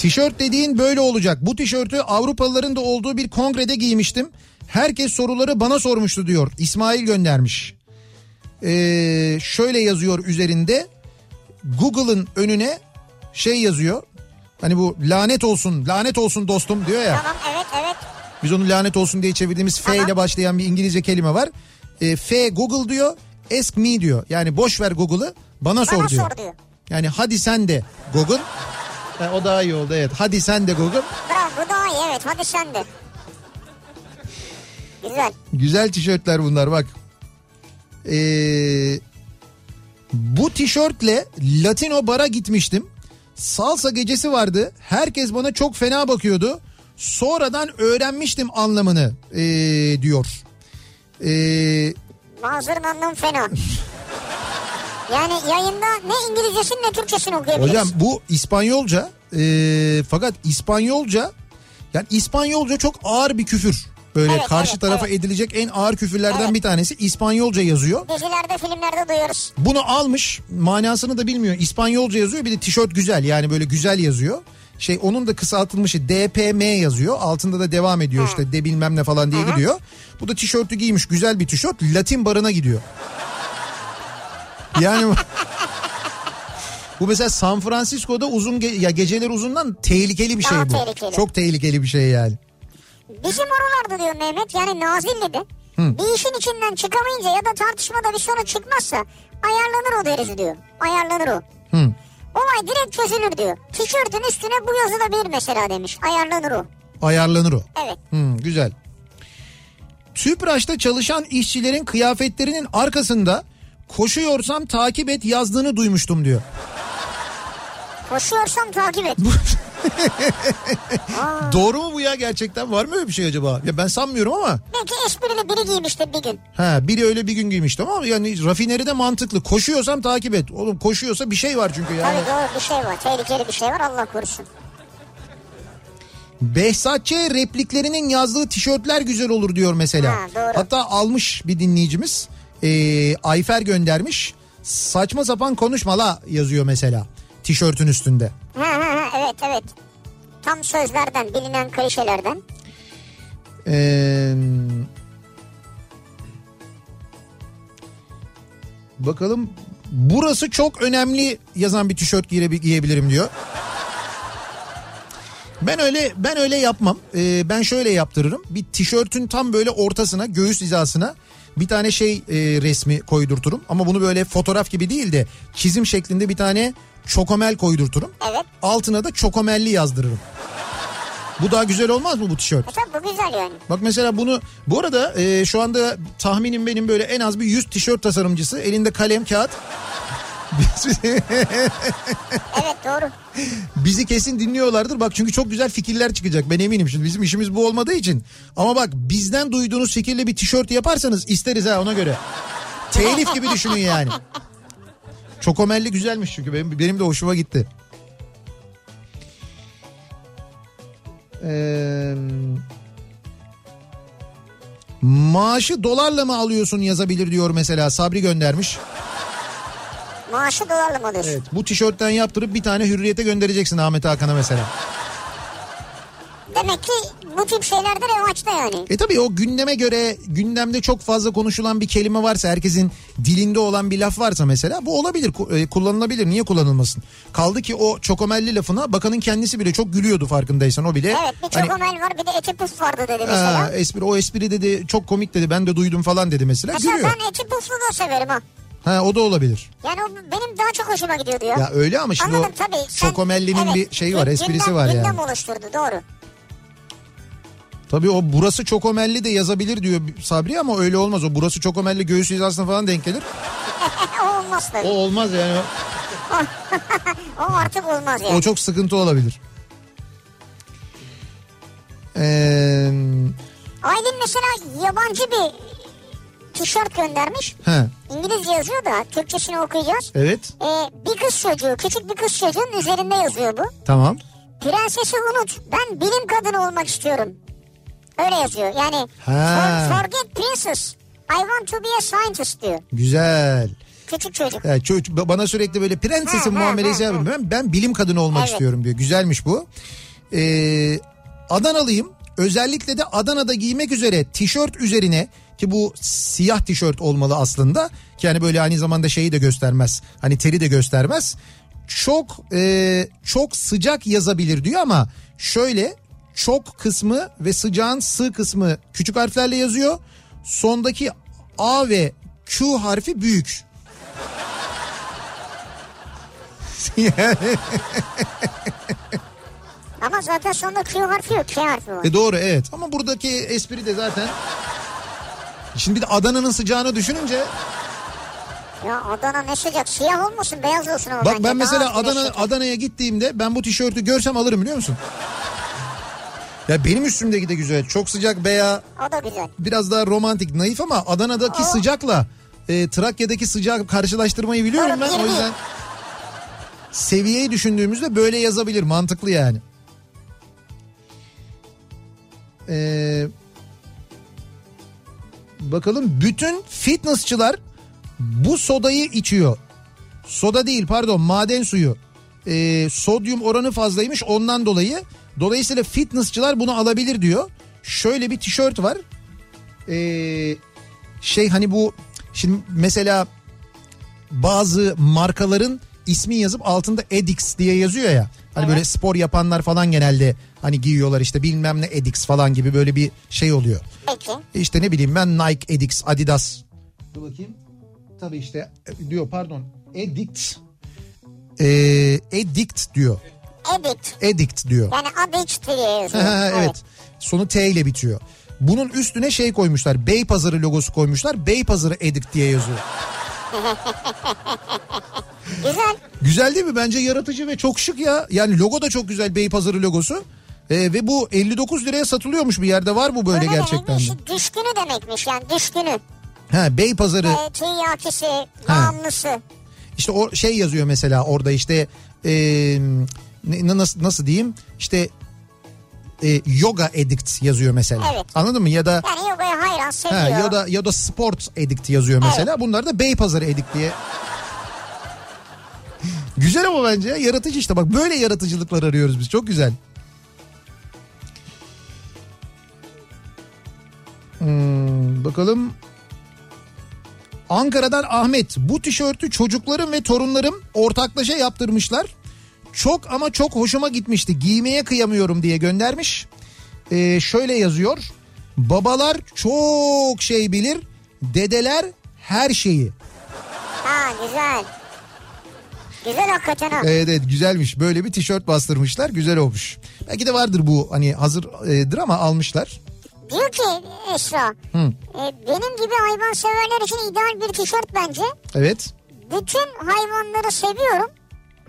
Tişört dediğin böyle olacak. Bu tişörtü Avrupalıların da olduğu bir kongrede giymiştim. Herkes soruları bana sormuştu diyor. İsmail göndermiş. Ee, şöyle yazıyor üzerinde. Google'ın önüne şey yazıyor. Hani bu lanet olsun, lanet olsun dostum diyor ya. Tamam evet evet. Biz onu lanet olsun diye çevirdiğimiz F ile başlayan bir İngilizce kelime var. E, F Google diyor, ask me diyor. Yani boş ver Google'ı, bana, sor Bana diyor. sor diyor. Yani hadi sen de Google. Ha, o daha iyi oldu evet. Hadi sen de Google. Bravo bu daha iyi evet hadi sen de. Güzel. Güzel tişörtler bunlar bak. Ee, bu tişörtle Latino bara gitmiştim. Salsa gecesi vardı. Herkes bana çok fena bakıyordu. Sonradan öğrenmiştim anlamını ee, diyor. Ee, Mazırın anlamı fena. Yani yayında ne İngilizcesini ne Türkçesini okuyabiliriz. hocam bu İspanyolca ee, fakat İspanyolca yani İspanyolca çok ağır bir küfür. Böyle Evet, karşı evet, tarafa evet. edilecek en ağır küfürlerden Evet. bir tanesi İspanyolca yazıyor. Dizilerde filmlerde duyuyoruz. Bunu almış manasını da bilmiyor. İspanyolca yazıyor bir de tişört güzel yani böyle güzel yazıyor. Şey onun da kısaltılmışı DPM yazıyor. Altında da devam ediyor işte de bilmem ne falan diye gidiyor. Bu da tişörtü giymiş güzel bir tişört. Latin barına gidiyor. Yani bu mesela San Francisco'da uzun ge- ya geceler uzundan tehlikeli bir şey Daha bu. tehlikeli. Çok tehlikeli bir şey yani. Bizim oralarda diyor Mehmet yani Nazilli'de bir işin içinden çıkamayınca ya da tartışmada bir sonuç çıkmazsa ayarlanır o deriz diyor. Ayarlanır o. Hı. Olay direkt çözülür diyor. Tişörtün üstüne bu yazılabilir mesela demiş. Ayarlanır o. Ayarlanır o. Evet. Hmm, güzel. Tüpraş'ta çalışan işçilerin kıyafetlerinin arkasında koşuyorsam takip et yazdığını duymuştum diyor. Koşuyorsam takip et. Doğru mu bu ya gerçekten var mı öyle bir şey acaba? Ya ben sanmıyorum ama. Belki esprili biri giymiştir bir gün. Ha biri öyle bir gün giymişti ama yani rafineride mantıklı. Koşuyorsam takip et. Oğlum koşuyorsa bir şey var çünkü yani. Tabii doğru bir şey var. Tehlikeli bir şey var Allah korusun. Behzat Ç. repliklerinin yazdığı tişörtler güzel olur diyor mesela. Ha, doğru. Hatta almış bir dinleyicimiz. Ee, Ayfer göndermiş. Saçma sapan konuşma la yazıyor mesela. Tişörtün üstünde. Ha, ha, ha, evet evet. Tam sözlerden bilinen klişelerden. Ee, bakalım burası çok önemli yazan bir tişört giyebi- giyebilirim diyor. Ben öyle ben öyle yapmam. Ee, ben şöyle yaptırırım. Bir tişörtün tam böyle ortasına, göğüs hizasına bir tane şey e, resmi koydurturum. Ama bunu böyle fotoğraf gibi değil de çizim şeklinde bir tane çokomel koydurturum. Evet. Altına da çokomelli yazdırırım. Bu daha güzel olmaz mı bu tişört? E tabii bu güzel yani. Bak mesela bunu bu arada e, şu anda tahminim benim böyle en az bir 100 tişört tasarımcısı elinde kalem kağıt Evet doğru. bizi kesin dinliyorlardır. Bak çünkü çok güzel fikirler çıkacak ben eminim. Şimdi bizim işimiz bu olmadığı için. Ama bak bizden duyduğunuz fikirle bir tişört yaparsanız isteriz ha ona göre. Telif gibi düşünün yani. Çokomelli güzelmiş çünkü benim, benim de hoşuma gitti. Ee, maaşı dolarla mı alıyorsun yazabilir diyor mesela Sabri göndermiş. Maaşı dolarla mı alıyorsun? Evet, bu tişörtten yaptırıp bir tane hürriyete göndereceksin Ahmet Hakan'a mesela. Demek ki bu tip şeyler de revaçta yani. E tabii o gündeme göre gündemde çok fazla konuşulan bir kelime varsa herkesin dilinde olan bir laf varsa mesela bu olabilir e, kullanılabilir niye kullanılmasın? Kaldı ki o çokomelli lafına bakanın kendisi bile çok gülüyordu farkındaysan o bile. Evet bir Hani, çokomel var bir de eti puf vardı dedi "Aa, mesela. espri, o espri dedi çok komik dedi ben de duydum falan dedi mesela. Mesela Gülüyor. ben eti puflu da severim ha. Ha o da olabilir. Yani o benim daha çok hoşuma gidiyordu ya. Ya öyle ama şimdi Anladım o tabii. Sen- çokomellinin evet, bir şeyi var gündem- esprisi var gündem yani. oluşturdu doğru. Tabii o burası çokomelli de yazabilir diyor Sabri ama öyle olmaz. O burası çokomelli göğüs hizasına falan denk gelir. o olmaz tabii. O olmaz yani. O artık olmaz yani. O çok sıkıntı olabilir. Ee, Aylin mesela yabancı bir tişört göndermiş. he, İngilizce yazıyor da Türkçesini okuyacağız. evet Ee, bir kız çocuğu, küçük bir kız çocuğun üzerinde yazıyor bu. tamam. Prensesi unut, ben bilim kadını olmak istiyorum. Öyle yazıyor. Yani Ha. for- forget princess, I want to be a scientist diyor. Güzel. Küçük çocuk. Yani çocuk, bana sürekli böyle prensesin Ha, muamelesi yapıyor. Ben, ben bilim kadını olmak Evet. istiyorum diyor. Güzelmiş bu. Ee, Adanalıyım. özellikle de Adana'da giymek üzere tişört üzerine ki bu siyah tişört olmalı aslında ki hani böyle aynı zamanda şeyi de göstermez hani teri de göstermez çok e, çok sıcak yazabilir diyor ama şöyle çok kısmı ve sıcağın sı kısmı küçük harflerle yazıyor sondaki A ve Q harfi büyük. Ama zaten sonunda Q harfi yok. K harfi var. e doğru evet ama buradaki espri de zaten Şimdi bir de Adana'nın sıcağını düşününce Ya Adana ne sıcak. Siyah olmasın beyaz olsun ama bak bence. ben mesela Adana. Adana'ya gittiğimde ben bu tişörtü görsem alırım biliyor musun? Ya benim üstümdeki de güzel. Çok sıcak veya O da güzel. biraz daha romantik, naif ama Adana'daki O- sıcakla e, Trakya'daki sıcak karşılaştırmayı biliyorum Doğru, ben. O bir yüzden seviyeyi düşündüğümüzde böyle yazabilir. Mantıklı yani. Ee, bakalım bütün fitnessçılar bu sodayı içiyor. Soda değil pardon maden suyu. Ee, sodyum oranı fazlaymış ondan dolayı. Dolayısıyla fitnessçılar bunu alabilir diyor. Şöyle bir tişört var. Ee, şey hani bu şimdi mesela bazı markaların ismi yazıp altında Edix diye yazıyor ya. Hani böyle spor yapanlar falan genelde hani giyiyorlar işte bilmem ne Edix falan gibi böyle bir şey oluyor. Peki. İşte ne bileyim ben Nike, Edix, Adidas. Dur bakayım. Tabii işte e, diyor pardon Edict. Ee, Edict diyor. Edit. Edict diyor. Yani addict diye yazıyor. evet. Sonu T ile bitiyor. Bunun üstüne şey koymuşlar. Beypazarı logosu koymuşlar. Beypazarı Edict diye yazıyor. Güzel. Güzel değil mi? Bence yaratıcı ve çok şık ya. Yani logo da çok güzel Beypazarı logosu. Ee, ve bu 59 liraya satılıyormuş bir yerde var bu böyle ne gerçekten de. demekmiş? Düşkünü demekmiş yani düşkünü. Ha Beypazarı E, tiryakisi, bağımlısı. işte o şey yazıyor mesela orada işte e, ne- nasıl nasıl diyeyim işte e, yoga addict yazıyor mesela. Evet. Anladın mı? Ya da Yani yogaya hayran seviyor. ha, ya da ya da sport addict yazıyor mesela. Bunlar da Beypazarı addict diye. Güzel ama bence ya, yaratıcı işte bak böyle yaratıcılıklar arıyoruz biz. Çok güzel. Hmm, bakalım. Ankara'dan Ahmet bu tişörtü çocuklarım ve torunlarım ortaklaşa yaptırmışlar. Çok ama çok hoşuma gitmişti. Giymeye kıyamıyorum diye göndermiş. Ee, şöyle yazıyor. Babalar çok şey bilir. Dedeler her şeyi. Ha güzel. Güzel hakikaten ha. Evet evet güzelmiş. Böyle bir tişört bastırmışlar. Güzel olmuş. Belki de vardır bu hani hazırdır ama almışlar. Diyor ki Esra. e, benim gibi hayvan severler için ideal bir tişört bence. Evet. Bütün hayvanları seviyorum.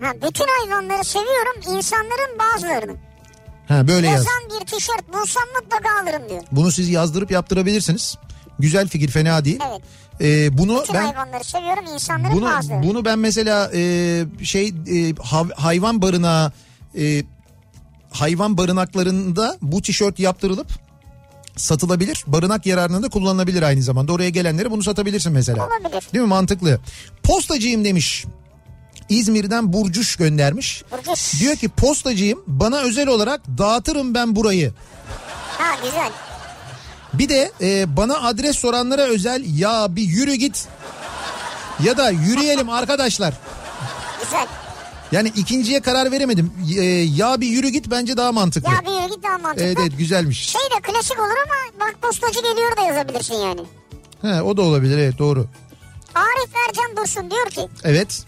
Ha, bütün hayvanları seviyorum. insanların bazılarını. Ha böyle yaz. Yazan bir tişört bulsam mutlaka alırım diyor. Bunu siz yazdırıp yaptırabilirsiniz. Güzel fikir fena değil. Evet. Ee, bunu Bütün ben hayvanları seviyorum. insanların bunu bazıları. bunu ben mesela e, şey e, hav- hayvan barınağı e, hayvan barınaklarında bu tişört yaptırılıp satılabilir. Barınak yararına da kullanılabilir aynı zamanda. Oraya gelenlere bunu satabilirsin mesela. Olabilir. Değil mi? Mantıklı. Postacıyım demiş. İzmir'den Burcuş göndermiş. Burcuş. Diyor ki postacıyım bana özel olarak dağıtırım ben burayı. Ha güzel. Bir de e, bana adres soranlara özel ya bir yürü git ya da yürüyelim arkadaşlar. Güzel. Yani ikinciye karar veremedim. E, ya bir yürü git bence daha mantıklı. Ya bir yere git daha mantıklı. Evet evet güzelmiş. Şey de klasik olur ama bak postacı geliyor da yazabilirsin yani. He, o da olabilir evet doğru. Arif Ercan Dursun diyor ki Evet.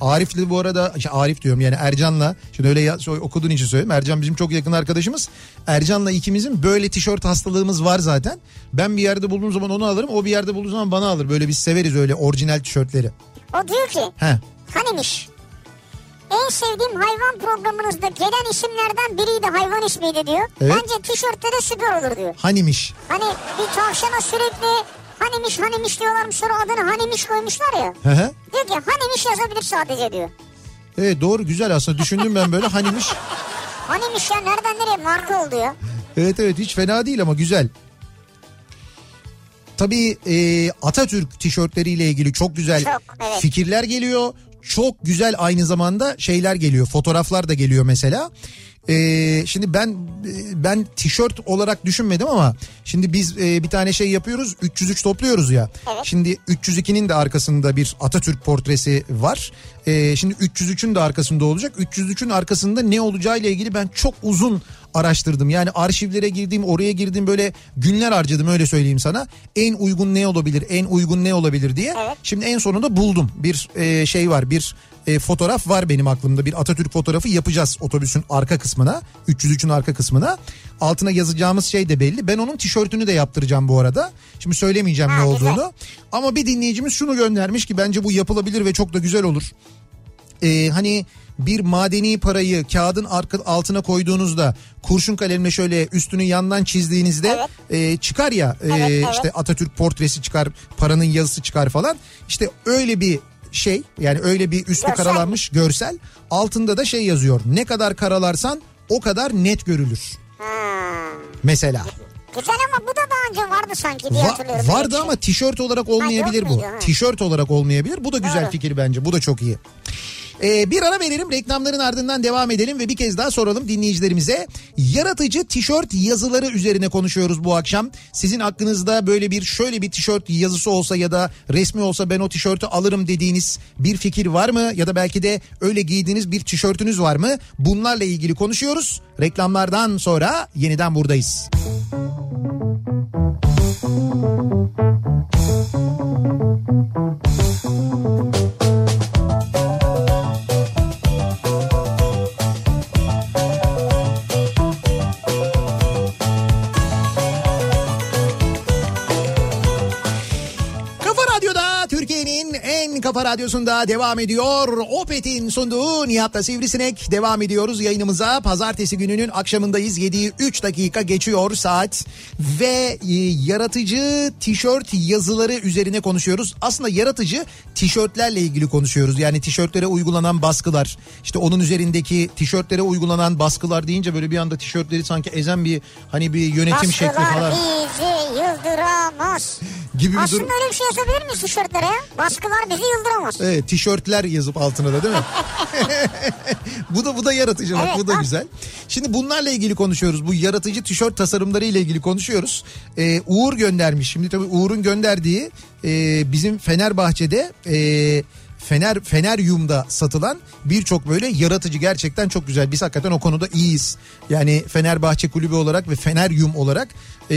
Arif'le bu arada şey, Arif diyorum yani Ercan'la şimdi öyle ya, okuduğun için söyleyeyim. Ercan bizim çok yakın arkadaşımız. Ercan'la ikimizin böyle tişört hastalığımız var zaten. Ben bir yerde bulduğum zaman onu alırım. O bir yerde bulduğu zaman bana alır. Böyle biz severiz öyle orijinal tişörtleri. o diyor ki He. hanimiş. En sevdiğim hayvan programınızda gelen isimlerden biriydi hayvan ismiydi diyor. Evet. Bence tişörtte de süper olur diyor. Hanimiş. Hani bir tavşana sürekli hanimiş hanimiş diyorlarmış sonra adını hanimiş koymuşlar ya. Hı hı. Diyor ki hanimiş yazabilir sadece diyor. Evet doğru güzel aslında düşündüm ben böyle hanimiş. Hanimiş ya nereden nereye marka oldu ya. Evet evet hiç fena değil ama güzel. Tabii e, Atatürk tişörtleriyle ilgili çok güzel Çok, evet. fikirler geliyor. çok güzel aynı zamanda şeyler geliyor. Fotoğraflar da geliyor mesela. Ee, şimdi ben ben tişört olarak düşünmedim ama şimdi biz e, bir tane şey yapıyoruz 303 topluyoruz ya. Evet. Şimdi 302'nin de arkasında bir Atatürk portresi var. Ee, şimdi 303'ün de arkasında olacak. 303'ün arkasında ne olacağıyla ilgili ben çok uzun araştırdım. Yani arşivlere girdim, oraya girdim böyle günler harcadım öyle söyleyeyim sana. En uygun ne olabilir, en uygun ne olabilir diye. Evet. Şimdi en sonunda buldum. Bir e, şey var, bir e, fotoğraf var benim aklımda. Bir Atatürk fotoğrafı yapacağız otobüsün arka kısmına. 303'ün arka kısmına. Altına yazacağımız şey de belli. Ben onun tişörtünü de yaptıracağım bu arada. Şimdi söylemeyeceğim Ha, ne güzel. olduğunu. Ama bir dinleyicimiz şunu göndermiş ki bence bu yapılabilir ve çok da güzel olur. Ee, hani bir madeni parayı kağıdın arka, altına koyduğunuzda kurşun kalemle şöyle üstünü yandan çizdiğinizde e, çıkar ya e, Evet, evet. işte Atatürk portresi çıkar paranın yazısı çıkar falan işte öyle bir şey yani öyle bir üstü Görsel. karalanmış görsel altında da şey yazıyor ne kadar karalarsan o kadar net görülür Ha. mesela. Güzel ama bu da daha önce vardı sanki diye Va- hatırlıyorum. vardı ama tişört olarak olmayabilir bu. muydu? Ha. Tişört olarak olmayabilir. Bu da güzel Doğru. fikir bence. Bu da çok iyi. Ee, bir ara verelim reklamların ardından devam edelim ve bir kez daha soralım dinleyicilerimize. Yaratıcı tişört yazıları üzerine konuşuyoruz bu akşam. Sizin aklınızda böyle bir şöyle bir tişört yazısı olsa ya da resmi olsa ben o tişörtü alırım dediğiniz bir fikir var mı? Ya da belki de öyle giydiğiniz bir tişörtünüz var mı? Bunlarla ilgili konuşuyoruz. Reklamlardan sonra yeniden buradayız. Kafa kafa radyosunda devam ediyor. Opet'in sunduğu Nihat'la Sivrisinek devam ediyoruz yayınımıza. Pazartesi gününün akşamındayız. 7'yi 3 dakika geçiyor saat. Ve e, yaratıcı tişört yazıları üzerine konuşuyoruz. Aslında yaratıcı tişörtlerle ilgili konuşuyoruz. Yani tişörtlere uygulanan baskılar. işte onun üzerindeki tişörtlere uygulanan baskılar deyince böyle bir anda tişörtleri sanki ezen bir hani bir yönetim şekli Baskılar falan bizi yıldıramaz. gibi bir Aslında durum. öyle bir şey yazabilir miyiz tişörtlere? Baskılar bizi yıldıramaz. Evet tişörtler yazıp altına da değil mi? bu da bu da yaratıcı bak Evet, bu da bak. güzel. Şimdi bunlarla ilgili konuşuyoruz. Bu yaratıcı tişört tasarımları ile ilgili konuşuyoruz. Ee, Uğur göndermiş. Şimdi tabii Uğur'un gönderdiği e, bizim Fenerbahçe'de e, Fener Feneryum'da satılan birçok böyle yaratıcı gerçekten çok güzel. Biz hakikaten o konuda iyiyiz. Yani Fenerbahçe kulübü olarak ve Feneryum olarak e,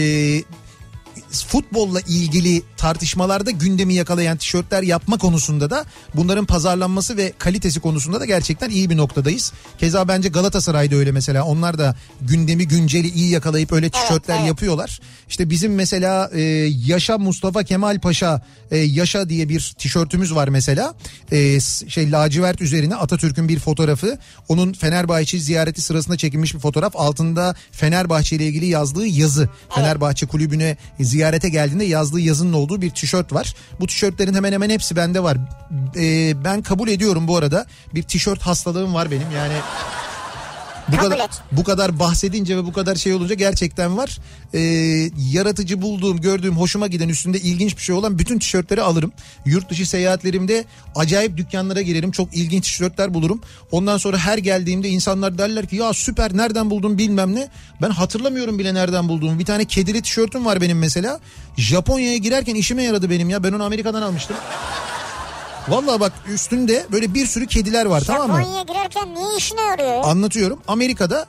futbolla ilgili tartışmalarda gündemi yakalayan tişörtler yapma konusunda da bunların pazarlanması ve kalitesi konusunda da gerçekten iyi bir noktadayız. Keza bence Galatasaray'da öyle mesela onlar da gündemi günceli iyi yakalayıp öyle tişörtler evet. yapıyorlar. İşte bizim mesela e, Yaşa Mustafa Kemal Paşa e, Yaşa diye bir tişörtümüz var mesela. E, şey lacivert üzerine Atatürk'ün bir fotoğrafı. Onun Fenerbahçe ziyareti sırasında çekilmiş bir fotoğraf. Altında Fenerbahçe ile ilgili yazdığı yazı. Fenerbahçe kulübüne ziyarete geldiğinde yazdığı yazının olduğu bir tişört var. Bu tişörtlerin hemen hemen hepsi bende var. E, ben kabul ediyorum bu arada. Bir tişört hastalığım var benim yani. Bu Kabul kadar et. bu kadar bahsedince ve bu kadar şey olunca gerçekten var. Ee, yaratıcı bulduğum, gördüğüm, hoşuma giden, üstünde ilginç bir şey olan bütün tişörtleri alırım. Yurt dışı seyahatlerimde acayip dükkanlara girerim. Çok ilginç tişörtler bulurum. Ondan sonra her geldiğimde insanlar derler ki ya süper nereden buldun bilmem ne. Ben hatırlamıyorum bile nereden bulduğumu. Bir tane kedili tişörtüm var benim mesela. Japonya'ya girerken işime yaradı benim ya. Ben onu Amerika'dan almıştım. Vallahi bak üstünde böyle bir sürü kediler var tamam mı? Japonya'ya girerken niye işine yarıyor ya? Anlatıyorum. Amerika'da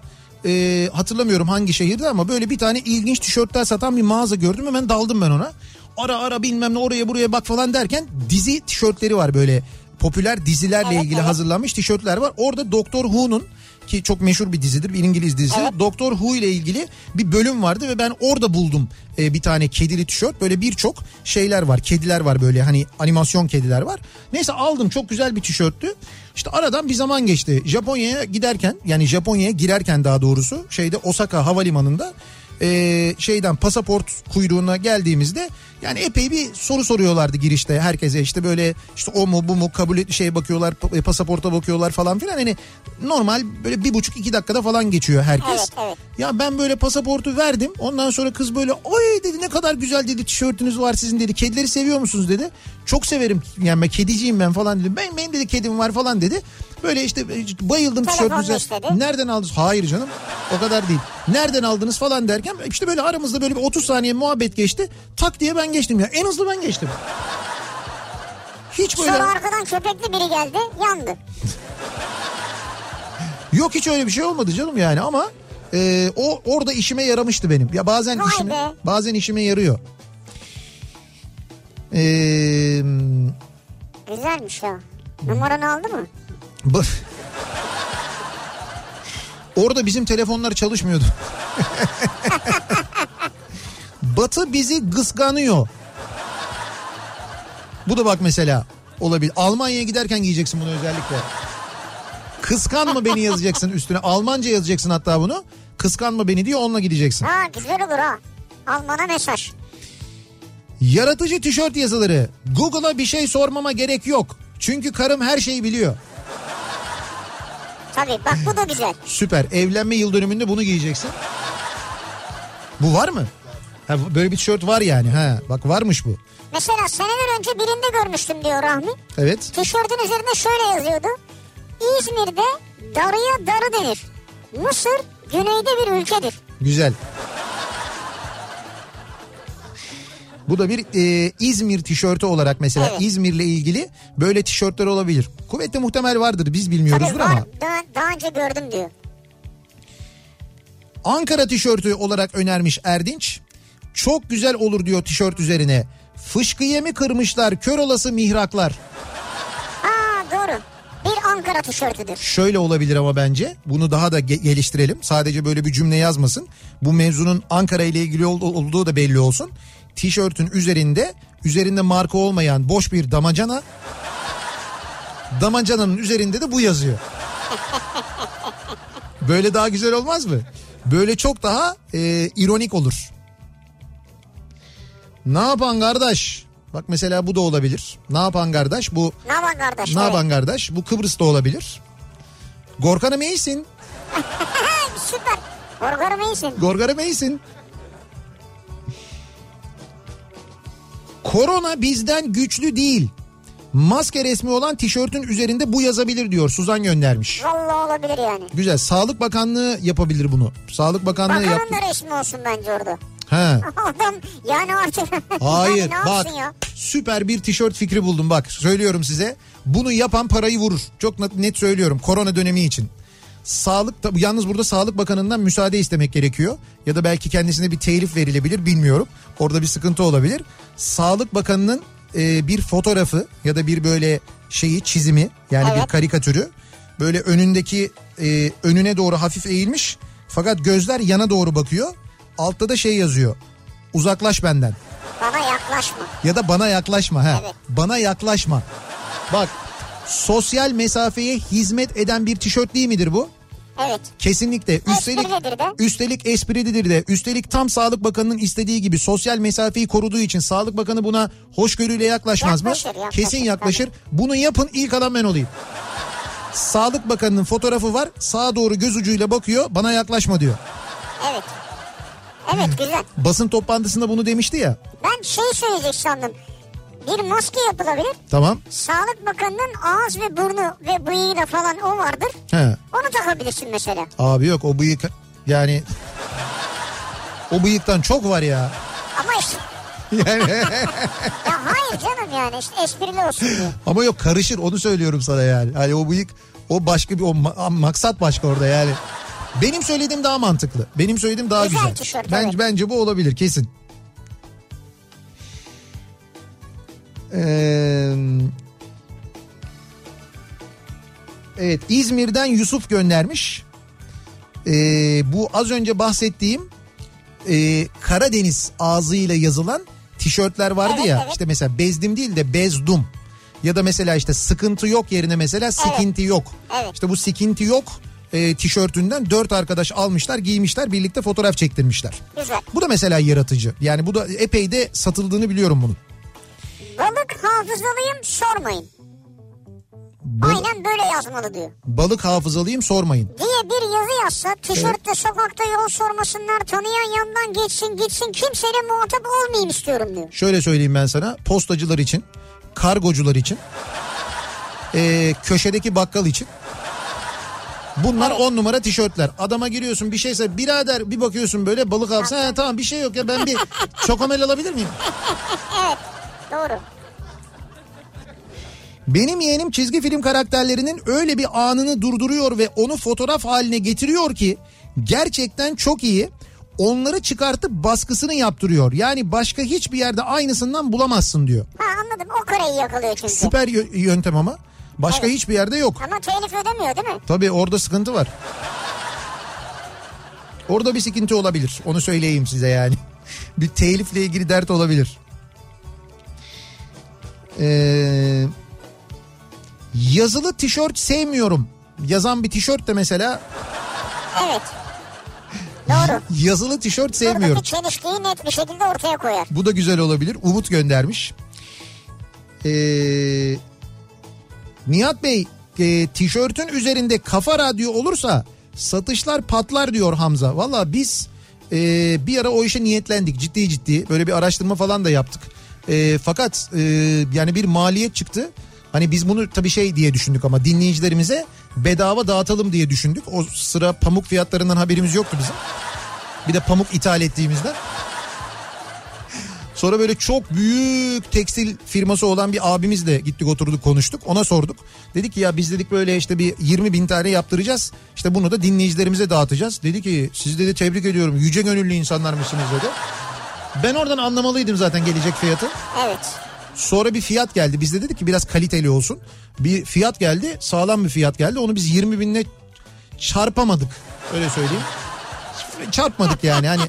e, hatırlamıyorum hangi şehirde ama böyle bir tane ilginç tişörtler satan bir mağaza gördüm hemen daldım ben ona. Ara ara bilmem ne oraya buraya bak falan derken dizi tişörtleri var böyle popüler dizilerle Evet, ilgili evet. hazırlanmış tişörtler var. Orada Doktor Who'nun ki çok meşhur bir dizidir bir İngiliz dizisi. Evet. Doktor Who ile ilgili bir bölüm vardı ve ben orada buldum e, bir tane kedili tişört. Böyle birçok şeyler var. Kediler var böyle hani animasyon kediler var. Neyse aldım çok güzel bir tişörttü. İşte aradan bir zaman geçti. Japonya'ya giderken yani Japonya'ya girerken daha doğrusu şeyde Osaka havalimanında e, şeyden pasaport kuyruğuna geldiğimizde Yani epey bir soru soruyorlardı girişte herkese işte böyle işte o mu bu mu kabul et şey bakıyorlar pa- pasaporta bakıyorlar falan filan hani normal böyle bir buçuk iki dakikada falan geçiyor herkes. Evet, evet. Ya ben böyle pasaportu verdim ondan sonra kız böyle oy dedi ne kadar güzel dedi tişörtünüz var sizin dedi kedileri seviyor musunuz dedi. Çok severim yani ben kediciyim ben falan dedim ben benim dedi kedim var falan dedi. Böyle işte bayıldım Telefon tişörtünüze. Nereden aldınız? Hayır canım o kadar değil. Nereden aldınız falan derken işte böyle aramızda böyle bir 30 saniye muhabbet geçti. Tak diye ben geçtim ya. En hızlı ben geçtim. Hiç böyle Sonra arkadan köpekli biri geldi yandı. yok hiç öyle bir şey olmadı canım yani ama e, o orada işime yaramıştı benim. Ya bazen Vay işime be. bazen işime yarıyor. Eee Güzelmiş ya. Numaranı aldı mı? Orada bizim telefonlar çalışmıyordu. Batı bizi kıskanıyor. Bu da bak mesela olabilir. Almanya'ya giderken giyeceksin bunu özellikle. Kıskanma beni yazacaksın üstüne. Almanca yazacaksın hatta bunu. Kıskanma beni diye onunla gideceksin. Ha güzel olur ha. Almana mesaj. Yaratıcı tişört yazıları. Google'a bir şey sormama gerek yok. Çünkü karım her şeyi biliyor. Tabii bak bu da güzel. Süper. Evlenme yıl dönümünde bunu giyeceksin. Bu var mı? Ha, böyle bir tişört var yani. Ha, bak varmış bu. Mesela seneler önce birinde görmüştüm diyor Rahmi. Evet. Tişörtün üzerinde şöyle yazıyordu. İzmir'de darıya darı denir. Mısır güneyde bir ülkedir. Güzel. Bu da bir e, İzmir tişörtü olarak mesela Evet. İzmir'le ilgili böyle tişörtler olabilir. Kuvvetle muhtemel vardır biz bilmiyoruzdur Tabii ama. var daha, daha önce gördüm diyor. Ankara tişörtü olarak önermiş Erdinç. Çok güzel olur diyor tişört üzerine. Fışkıye mi kırmışlar kör olası mihraklar. Ha doğru. Bir Ankara tişörtüdür. Şöyle olabilir ama bence bunu daha da ge- geliştirelim. Sadece böyle bir cümle yazmasın. Bu mevzunun Ankara ile ilgili ol- olduğu da belli olsun. Tişörtün üzerinde üzerinde marka olmayan boş bir damacana damacananın üzerinde de bu yazıyor. Böyle daha güzel olmaz mı? Böyle çok daha e, ironik olur. Ne yapan kardeş? Bak mesela bu da olabilir. Ne yapan kardeş? Bu Ne var kardeş? ne Evet. yapan kardeş? Bu Kıbrıs'ta olabilir. Gorkan'ım iyisin. Süper. Korkarım iyisin. Gorgar'ım iyisin. Korona bizden güçlü değil. Maske resmi olan tişörtün üzerinde bu yazabilir diyor. Suzan göndermiş. Vallahi olabilir yani. Güzel. Sağlık Bakanlığı yapabilir bunu. Sağlık Bakanlığı yap. Bakanın da resmi olsun bence orada. He. Adam yani artık Hayır yani ne bak ya? süper bir tişört fikri buldum bak söylüyorum size. Bunu yapan parayı vurur. Çok net- söylüyorum korona dönemi için. Sağlık yalnız burada Sağlık Bakanı'ndan müsaade istemek gerekiyor. Ya da belki kendisine bir telif verilebilir bilmiyorum. Orada bir sıkıntı olabilir. Sağlık Bakanı'nın e, bir fotoğrafı ya da bir böyle şeyi çizimi yani bir Evet. karikatürü böyle önündeki e, önüne doğru hafif eğilmiş fakat gözler yana doğru bakıyor. Altta da şey yazıyor. Uzaklaş benden. Bana yaklaşma. Ya da bana yaklaşma ha. Evet. Bana yaklaşma. Bak sosyal mesafeye hizmet eden bir tişört değil midir bu? Evet. Kesinlikle. Üstelik Esprilidir de. üstelik esprilidir de. Üstelik tam Sağlık Bakanı'nın istediği gibi sosyal mesafeyi koruduğu için Sağlık Bakanı buna hoşgörüyle yaklaşmaz Yaklaşır, mı? yaklaşır, Kesin yaklaşır. Bunu yapın ilk adam ben olayım. Sağlık Bakanı'nın fotoğrafı var. Sağa doğru göz ucuyla bakıyor. Bana yaklaşma diyor. Evet. Evet güzel. Basın toplantısında bunu demişti ya. Ben şey söyleyecek sandım. Bir maske yapılabilir. Tamam. Sağlık Bakanı'nın ağız ve burnu ve bıyığı da falan o vardır. He. Onu takabilirsin mesela. Abi yok o bıyık yani o bıyıktan çok var ya. Ama işte Yani ya hayır canım yani işte esprili olsun diye. ama yok karışır onu söylüyorum sana yani. Hani o bıyık o başka bir o ma- maksat başka orada yani. Benim söylediğim daha mantıklı. Benim söylediğim daha Güzel güzel. tişört, bence evet. bence bu olabilir kesin. Ee, evet İzmir'den Yusuf göndermiş. Ee, bu az önce bahsettiğim e, Karadeniz ağzıyla yazılan tişörtler vardı Evet, ya. evet. İşte mesela bezdim değil de bezdum. Ya da mesela işte sıkıntı yok yerine mesela sıkıntı yok. Evet. İşte bu sıkıntı yok e, tişörtünden dört arkadaş almışlar giymişler birlikte fotoğraf çektirmişler. Güzel. Bu da mesela yaratıcı. Yani bu da epey de satıldığını biliyorum bunun. Balık hafızalıyım sormayın. Bal- Aynen böyle yazmalı diyor. balık hafızalıyım sormayın. Diye bir yazı yazsa tişörtte sokakta yol sormasınlar tanıyan yandan geçsin gitsin kimseyle muhatap olmayayım istiyorum diyor. Şöyle söyleyeyim ben sana postacılar için, kargocular için, e, köşedeki bakkal için. Bunlar on numara tişörtler. Adama giriyorsun bir şeyse birader bir bakıyorsun böyle balık hafıza. Ha, tamam bir şey yok ya ben bir çokomel alabilir miyim? Evet doğru. Benim yeğenim çizgi film karakterlerinin öyle bir anını durduruyor ve onu fotoğraf haline getiriyor ki gerçekten çok iyi. Onları çıkartıp baskısını yaptırıyor. Yani başka hiçbir yerde aynısından bulamazsın diyor. Ha anladım o kareyi yakalıyor çünkü. Süper yö- yöntem ama. Başka Evet. hiçbir yerde yok. Ama telif ödemiyor değil mi? Tabii orada sıkıntı var. Orada bir sıkıntı olabilir. Onu söyleyeyim size yani. bir telifle ilgili dert olabilir. Ee, yazılı tişört sevmiyorum. Yazan bir tişört de mesela Evet. Doğru. yazılı tişört sevmiyorum. Buradaki çelişkiyi net bir şekilde ortaya koyar. Bu da güzel olabilir. Umut göndermiş. Ee, Nihat Bey e, tişörtün üzerinde kafa radyo olursa satışlar patlar diyor Hamza. Valla biz e, bir ara o işe niyetlendik ciddi ciddi. Böyle bir araştırma falan da yaptık. E, fakat e, yani bir maliyet çıktı. Hani biz bunu tabii şey diye düşündük ama dinleyicilerimize bedava dağıtalım diye düşündük. O sıra pamuk fiyatlarından haberimiz yoktu bizim. Bir de pamuk ithal ettiğimizden. Sonra böyle çok büyük tekstil firması olan bir abimizle gittik oturduk konuştuk. Ona sorduk. Dedik ki ya biz dedik böyle işte bir 20 bin tane yaptıracağız. İşte bunu da dinleyicilerimize dağıtacağız. Dedi ki siz dedi tebrik ediyorum yüce gönüllü insanlar mısınız dedi. Ben oradan anlamalıydım zaten gelecek fiyatı. Evet. Sonra bir fiyat geldi. Biz de dedik ki biraz kaliteli olsun. Bir fiyat geldi sağlam bir fiyat geldi. Onu biz 20 binle çarpamadık. Öyle söyleyeyim. Çarpmadık yani hani.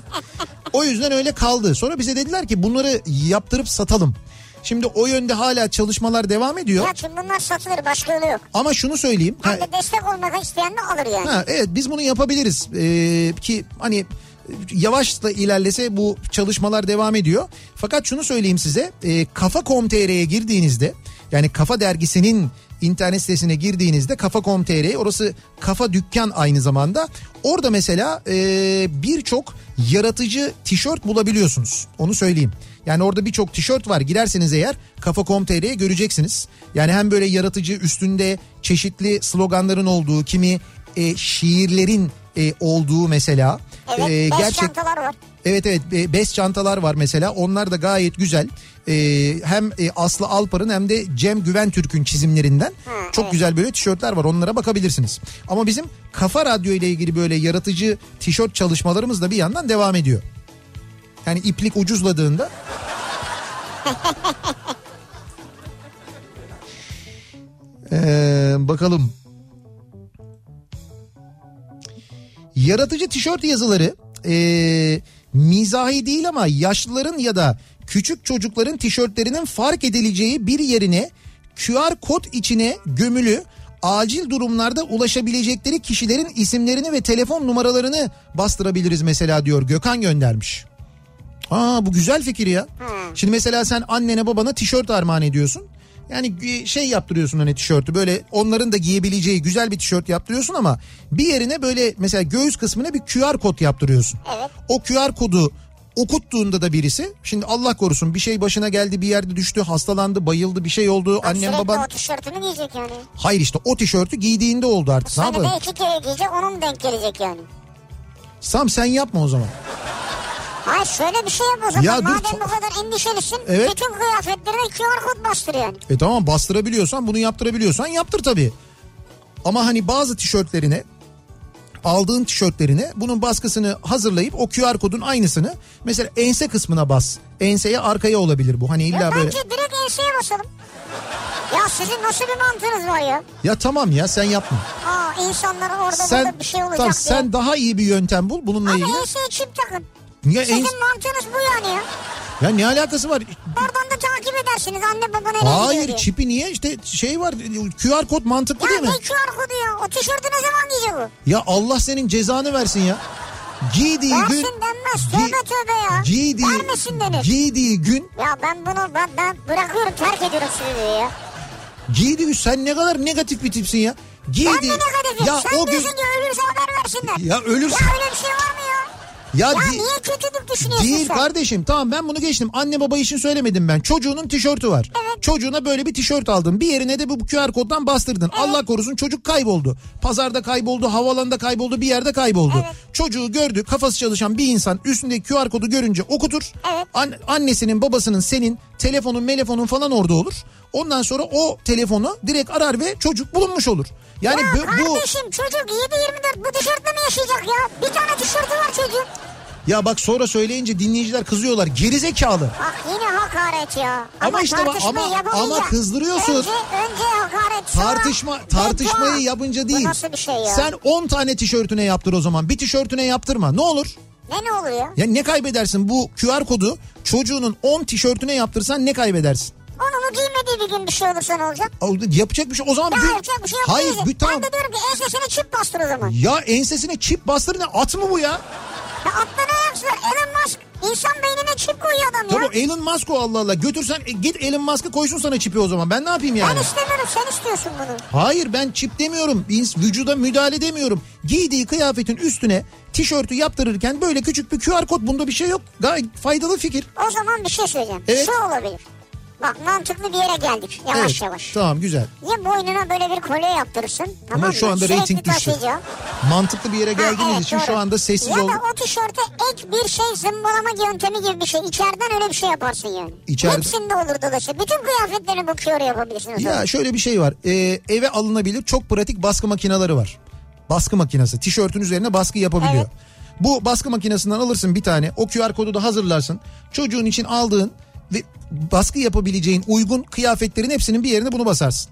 O yüzden öyle kaldı. Sonra bize dediler ki bunları yaptırıp satalım. Şimdi o yönde hala çalışmalar devam ediyor. Ya çünkü bunlar satılır başka yolu yok. Ama şunu söyleyeyim. Hem de destek olmak isteyen de alır yani. ha, evet biz bunu yapabiliriz. Ee, ki hani yavaş da ilerlese bu çalışmalar devam ediyor. Fakat şunu söyleyeyim size. E, Kafa.com.tr'ye girdiğinizde yani Kafa dergisinin internet sitesine girdiğinizde kafa.com.tr orası kafa dükkan aynı zamanda. Orada mesela e, birçok yaratıcı tişört bulabiliyorsunuz. Onu söyleyeyim. Yani orada birçok tişört var. Girerseniz eğer kafa.com.tr'ye göreceksiniz. Yani hem böyle yaratıcı üstünde çeşitli sloganların olduğu, kimi e, şiirlerin e, olduğu mesela. Evet E, gerçek var. Evet evet e, bez çantalar var mesela onlar da gayet güzel. E, hem e, Aslı Alpar'ın hem de Cem Güven Türk'ün çizimlerinden çok evet. güzel böyle tişörtler var onlara bakabilirsiniz. Ama bizim Kafa Radyo ile ilgili böyle yaratıcı tişört çalışmalarımız da bir yandan devam ediyor. Yani iplik ucuzladığında Ee, bakalım. Yaratıcı tişört yazıları ee, mizahi değil ama yaşlıların ya da küçük çocukların tişörtlerinin fark edileceği bir yerine QR kod içine gömülü acil durumlarda ulaşabilecekleri kişilerin isimlerini ve telefon numaralarını bastırabiliriz mesela diyor Gökhan göndermiş. Aa bu güzel fikir ya. Şimdi mesela sen annene babana tişört armağan ediyorsun. Yani şey yaptırıyorsun hani tişörtü böyle onların da giyebileceği güzel bir tişört yaptırıyorsun ama bir yerine böyle mesela göğüs kısmına bir QR kod yaptırıyorsun. Evet. O QR kodu okuttuğunda da birisi şimdi Allah korusun bir şey başına geldi bir yerde düştü hastalandı bayıldı bir şey oldu Bak annem baban o tişörtünü giyecek yani. hayır işte o tişörtü giydiğinde oldu artık ne Senede iki kere giyecek onun denk gelecek yani. Sam sen yapma o zaman Hayır şöyle bir şey yap o zaman. Ya dur, Madem to- bu kadar endişelisin Evet. bütün kıyafetlerine QR kod bastır yani. E tamam bastırabiliyorsan bunu yaptırabiliyorsan yaptır tabii. Ama hani bazı tişörtlerine aldığın tişörtlerine bunun baskısını hazırlayıp o QR kodun aynısını mesela ense kısmına bas. Enseye arkaya olabilir bu. Hani illa Ya böyle. bence direkt enseye basalım. Ya sizin nasıl bir mantığınız var ya? Ya tamam ya sen yapma. Aa insanlara orada Sen burada bir şey olacak tamam, diye. sen daha iyi bir yöntem bul bununla Abi ilgili. enseye çip takın. Ya, Sizin ens- mantığınız bu yani ya. ya ne alakası var? Oradan da takip edersiniz anne baba nereye Hayır diye. çipi niye işte şey var QR kod mantıklı Ya değil ne mi? QR kodu ya? O tişörtü ne zaman giyecek Ya Allah senin cezanı versin ya. Giydiği Versin gün denmez. Gi- Tövbe tövbe ya. giydiği Vermesin denir. giydiği gün ya ben bunu ben, ben bırakıyorum terk ediyorum stüdyoyu ya. giydiği gün sen ne kadar negatif bir tipsin ya. Ben Giydiği de negatifim. ya Sen o gün diyorsun ki ölürse haber versinler. ya ölürse Ya öyle bir şey var mı ya? Ya, Ya di- niye kötülük düşünüyorsun Değil sen? kardeşim tamam ben bunu geçtim. Anne baba için söylemedim ben. Çocuğunun tişörtü var. Evet. Çocuğuna böyle bir tişört aldın. Bir yerine de bu QR koddan bastırdın. Allah korusun çocuk kayboldu. Pazarda kayboldu, havalanda kayboldu, bir yerde kayboldu. Evet. Çocuğu gördü, kafası çalışan bir insan üstündeki QR kodu görünce okutur. Evet. An- annesinin, babasının, senin telefonun, telefonun falan orada olur. Ondan sonra o telefonu direkt arar ve çocuk bulunmuş olur. Yani ya bu, bu kardeşim çocuk 7-24 bu tişörtle mi yaşayacak ya? Bir tane tişörtü var çocuğun. ya bak sonra söyleyince dinleyiciler kızıyorlar. Gerizekalı. Bak yine hakaret ya. Ama işte bak- tartışmayı ama- ama kızdırıyorsun. Önce, önce hakaret Tartışma beddua. tartışmayı yapınca değil. Bu nasıl bir şey ya? Sen 10 tane tişörtüne yaptır o zaman. Bir tişörtüne yaptırma. Ne olur? Ne ne oluyor? Ya ne kaybedersin bu QR kodu çocuğunun 10 tişörtüne yaptırsan ne kaybedersin? Onun giymediği bir gün bir şey olursa ne olacak? Yapacak bir şey o zaman Ya bir- yapacak bir şey yok. Hayır bir tamam. Ben de diyorum ki ensesine çip bastır o zaman. Ya ensesine çip bastır ne at mı bu ya? Ya atla ne yapsınlar? Elon Musk insan beynine çip koyuyor adam ya. Tamam Elon Musk o Allah Allah. Götürsen e, git Elon Musk'ı koysun sana çipi o zaman. Ben ne yapayım yani? Ben istemiyorum sen istiyorsun bunu. Hayır ben çip demiyorum. İns- Vücuda müdahale demiyorum. Giydiği kıyafetin üstüne tişörtü yaptırırken böyle küçük bir QR kod bunda bir şey yok. Gayet faydalı fikir. O zaman bir şey söyleyeceğim. Evet. Şu olabilir. Bak mantıklı bir yere geldik yavaş evet. yavaş. Tamam güzel. Ya boynuna böyle bir kolye yaptırırsın. Tamam Ama mı? şu anda Sürekli reyting düştü. taşıyacağım. Mantıklı bir yere Ha, geldiğiniz evet, için doğru. şu anda sessiz ya ol. da o tişörte ek bir şey zımbalama yöntemi gibi bir şey. İçeriden öyle bir şey yaparsın yani. İçeride- Hepsinde olur dolayısıyla. Bütün kıyafetlerini bu köre yapabilirsin. o zaman. Ya şöyle bir şey var. Ee, eve alınabilir çok pratik baskı makineleri var. Baskı makinesi. Tişörtün üzerine baskı yapabiliyor. Evet. Bu baskı makinesinden alırsın bir tane. O QR kodu da hazırlarsın. Çocuğun için aldığın ve baskı yapabileceğin uygun kıyafetlerin hepsinin bir yerine bunu basarsın.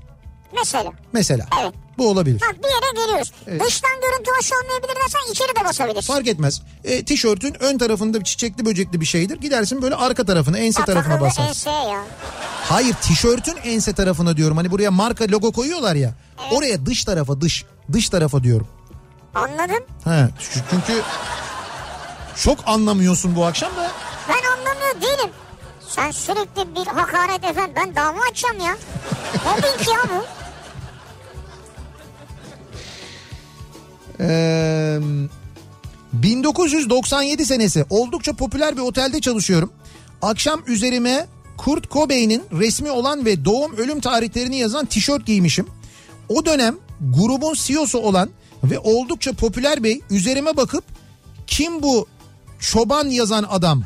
Mesela. Mesela. Evet. Bu olabilir. Bak bir yere geliyoruz. Dıştan görüntü hoş olmayabilir dersen içeri de basabilirsin. Fark etmez. E, tişörtün ön tarafında çiçekli böcekli bir şeydir. Gidersin böyle arka tarafına, ense Ya tarafına basarsın. enseye ya. Hayır tişörtün ense tarafına diyorum. Hani buraya marka logo koyuyorlar ya. Oraya dış tarafa dış. Dış tarafa diyorum. Anladın? He, çünkü çok anlamıyorsun bu akşam da. Ben anlamıyor değilim. Sen sürekli bir hakaret efendim. Ben dava açacağım ya. Mobbing ya bu. Ee, 1997 senesi oldukça popüler bir otelde çalışıyorum. Akşam üzerime Kurt Cobain'in resmi olan ve doğum ölüm tarihlerini yazan tişört giymişim. O dönem grubun CEO'su olan ve oldukça popüler bey üzerime bakıp kim bu çoban yazan adam?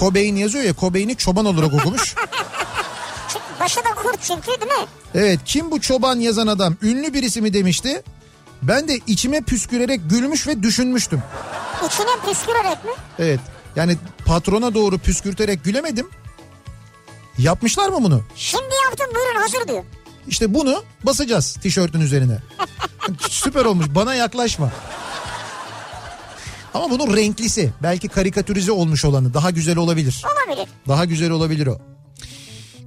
Cobain yazıyor ya Cobain'i çoban olarak okumuş. Başı da kurt çünkü değil mi? Evet kim bu çoban yazan adam ünlü birisi mi demişti. Ben de içime püskürerek gülmüş ve düşünmüştüm. İçine püskürerek mi? Evet yani patrona doğru püskürterek gülemedim. Yapmışlar mı bunu? Şimdi yaptım buyurun hazır diyor. İşte bunu basacağız tişörtün üzerine. Süper olmuş bana yaklaşma. Ama bunun renklisi belki karikatürize olmuş olanı daha güzel olabilir. Olabilir. Daha güzel olabilir o.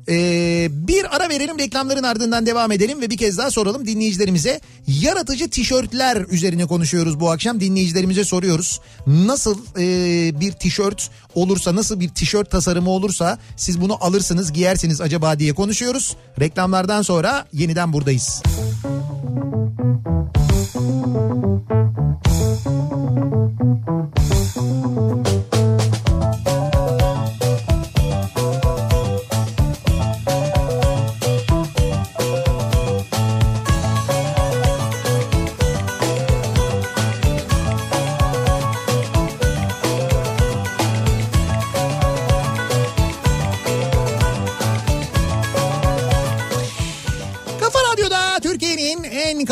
Ee, bir ara verelim reklamların ardından devam edelim ve bir kez daha soralım dinleyicilerimize. Yaratıcı tişörtler üzerine konuşuyoruz bu akşam dinleyicilerimize soruyoruz. Nasıl e, bir tişört olursa nasıl bir tişört tasarımı olursa siz bunu alırsınız giyersiniz acaba diye konuşuyoruz. Reklamlardan sonra yeniden buradayız. Kafa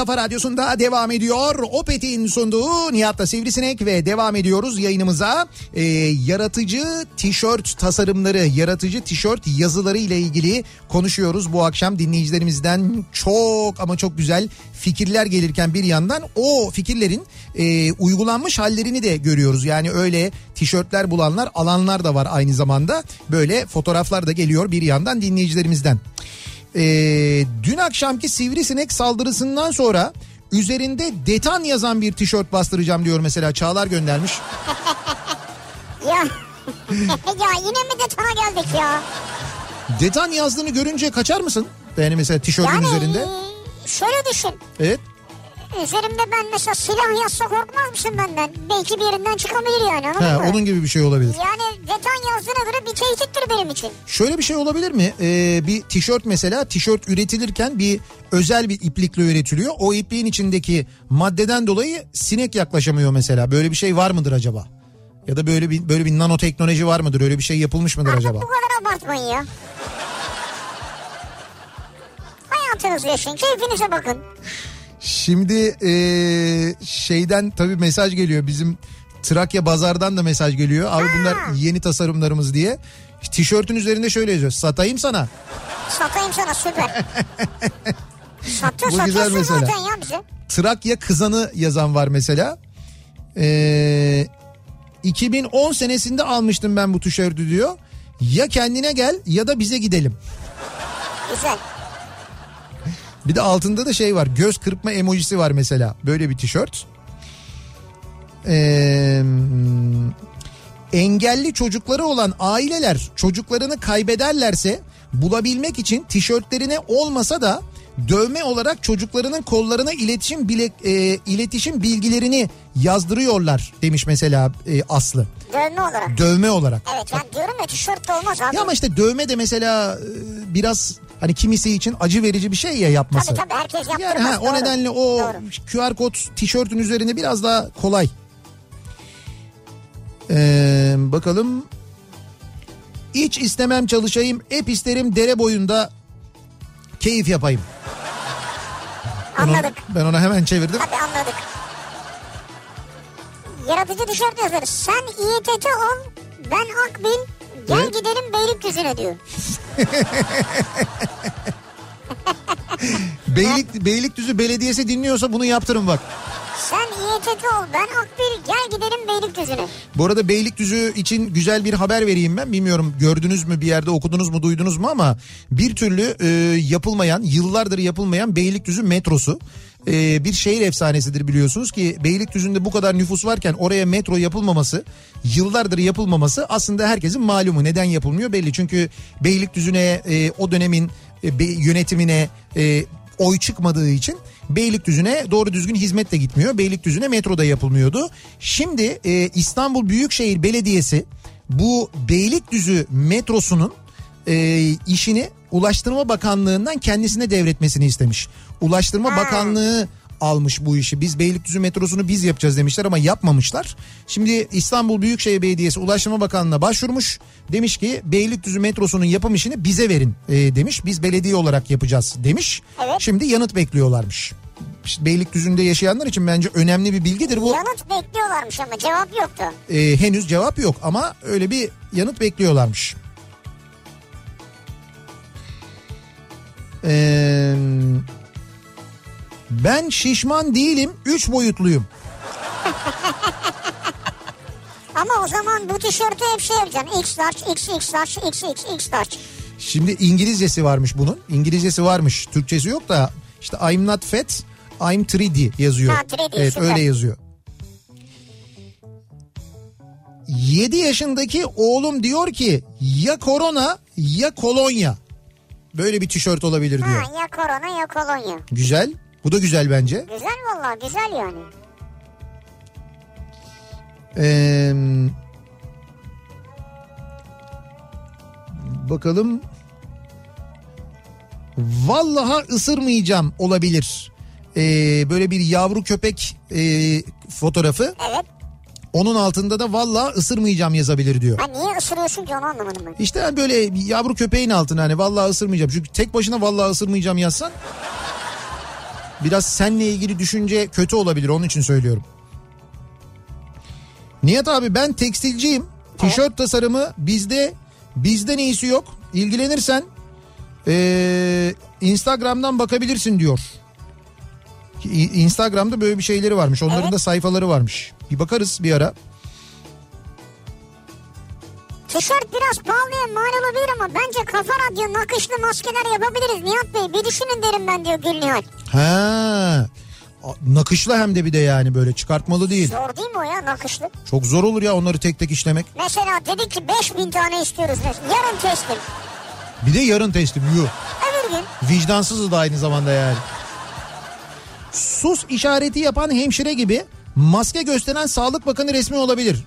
kafa radyosunda devam ediyor. Opet'in sunduğu Nihat'la Sivrisinek ve devam ediyoruz yayınımıza. Ee, yaratıcı tişört tasarımları, yaratıcı tişört yazıları ile ilgili konuşuyoruz. Bu akşam dinleyicilerimizden çok ama çok güzel fikirler gelirken bir yandan o fikirlerin e, uygulanmış hallerini de görüyoruz. Yani öyle tişörtler bulanlar alanlar da var aynı zamanda. Böyle fotoğraflar da geliyor bir yandan dinleyicilerimizden. Ee, dün akşamki sivrisinek saldırısından sonra üzerinde detan yazan bir tişört bastıracağım diyor mesela Çağlar göndermiş. Ya. ya yine mi de sana geldik ya? Detan yazdığını görünce kaçar mısın? Yani mesela tişörtün Yani üzerinde. e, şöyle düşün. Evet. Üzerimde ben mesela silah yazsa korkmaz mısın benden? Belki bir yerinden çıkabilir yani anladın Ha, mı? onun gibi bir şey olabilir. Yani detan yazdığına göre bir tehdittir benim için. Şöyle bir şey olabilir mi? Ee, bir tişört mesela tişört üretilirken bir özel bir iplikle üretiliyor. O ipliğin içindeki maddeden dolayı sinek yaklaşamıyor mesela. Böyle bir şey var mıdır acaba? Ya da böyle bir böyle bir nanoteknoloji var mıdır? Öyle bir şey yapılmış mıdır acaba? Bu kadar abartmayın ya. Hayatınızı yaşayın, keyfinize bakın. Şimdi ee, şeyden tabii mesaj geliyor. Bizim Trakya Bazar'dan da mesaj geliyor. Abi bunlar yeni tasarımlarımız diye. Tişörtün üzerinde şöyle yazıyor. Satayım sana. Satayım sana süper. Satıyor, Bu güzel mesela. ya bize. Trakya kızanı yazan var mesela. Ee, 2010 senesinde almıştım ben bu tişörtü diyor. Ya kendine gel ya da bize gidelim. Güzel. Bir de altında da şey var göz kırpma emojisi var mesela böyle bir tişört. Ee, engelli çocukları olan aileler çocuklarını kaybederlerse bulabilmek için tişörtlerine olmasa da dövme olarak çocuklarının kollarına iletişim bilek, e, iletişim bilgilerini yazdırıyorlar demiş mesela e, Aslı. Dövme olarak. Dövme olarak. Evet yani diyorum ya tişört de olmaz abi. Ya ama işte dövme de mesela e, biraz hani kimisi için acı verici bir şey ya yapması. Tabii tabii herkes yaptırmaz. Yani ha, o doğru. nedenle o Doğru. QR kod tişörtün üzerinde biraz daha kolay. Ee, bakalım. Hiç istemem çalışayım. Hep isterim dere boyunda keyif yapayım. Ben ona, Anladık. ben ona hemen çevirdim. Tabii anladık. Yaratıcı tişört yazarız. Sen İETT ol, ben Akbil, gel Evet. gidelim Beylikdüzü'ne diyor. Beylik, Beylikdüzü Belediyesi dinliyorsa bunu yaptırın bak. İETT ol, ben Akbil, gel gidelim Beylikdüzü'ne. Bu arada Beylikdüzü için güzel bir haber vereyim ben. Bilmiyorum gördünüz mü bir yerde okudunuz mu duydunuz mu ama bir türlü e, yapılmayan yıllardır yapılmayan Beylikdüzü metrosu e, bir şehir efsanesidir biliyorsunuz ki Beylikdüzü'nde bu kadar nüfus varken oraya metro yapılmaması yıllardır yapılmaması aslında herkesin malumu. Neden yapılmıyor belli çünkü Beylikdüzü'ne e, o dönemin e, be- yönetimine e, oy çıkmadığı için Beylikdüzü'ne doğru düzgün hizmet de gitmiyor. Beylikdüzü'ne metro da yapılmıyordu. Şimdi e, İstanbul Büyükşehir Belediyesi bu Beylikdüzü metrosunun e, işini Ulaştırma Bakanlığı'ndan kendisine devretmesini istemiş. Ulaştırma Bakanlığı almış bu işi. Biz Beylikdüzü metrosunu biz yapacağız demişler ama yapmamışlar. Şimdi İstanbul Büyükşehir Belediyesi Ulaştırma Bakanlığı'na başvurmuş. Demiş ki Beylikdüzü metrosunun yapım işini bize verin e, demiş. Biz belediye olarak yapacağız demiş. Evet. Şimdi yanıt bekliyorlarmış. İşte Beylikdüzü'nde yaşayanlar için bence önemli bir bilgidir bu. Yanıt bekliyorlarmış ama cevap yoktu. E, henüz cevap yok ama öyle bir yanıt bekliyorlarmış. Ee, ben şişman değilim, üç boyutluyum. Ama o zaman bu tişörtü hep şey yapacaksın. X large, X, X large, X, X, X large. Şimdi İngilizcesi varmış bunun. İngilizcesi varmış. Türkçesi yok da işte I'm not fat, I'm 3D yazıyor. Ha, 3D, evet süper. öyle yazıyor. 7 yaşındaki oğlum diyor ki ya korona ya kolonya. Böyle bir tişört olabilir diyor. Ha, ya korona ya kolonya. Güzel. Bu da güzel bence. Güzel vallahi güzel yani. Ee, bakalım. Vallaha ısırmayacağım olabilir. Ee, böyle bir yavru köpek e, fotoğrafı. Evet. Onun altında da vallaha ısırmayacağım yazabilir diyor. Ha niye ısırıyorsun ki onu anlamadım ben. İşte hani böyle yavru köpeğin altına hani vallahi ısırmayacağım. Çünkü tek başına vallahi ısırmayacağım yazsan biraz seninle ilgili düşünce kötü olabilir onun için söylüyorum. Nihat abi ben tekstilciyim. Tişört tasarımı bizde bizden iyisi yok. İlgilenirsen eee, Instagram'dan bakabilirsin diyor. Instagram'da böyle bir şeyleri varmış. Onların Evet. da sayfaları varmış. Bir bakarız bir ara. Tişört biraz pahalıya mal olabilir ama bence kafa radyo nakışlı maskeler yapabiliriz Nihat Bey. Bir düşünün derim ben diyor Gül Nihal. Ha. Nakışla hem de bir de yani böyle çıkartmalı değil. Zor değil mi o ya nakışlı? Çok zor olur ya onları tek tek işlemek. Mesela dedik ki 5000 tane istiyoruz. Yarın teslim. Bir de yarın teslim. Yuh. Öbür gün. Vicdansızız da aynı zamanda yani. Sus işareti yapan hemşire gibi maske gösteren Sağlık Bakanı resmi olabilir.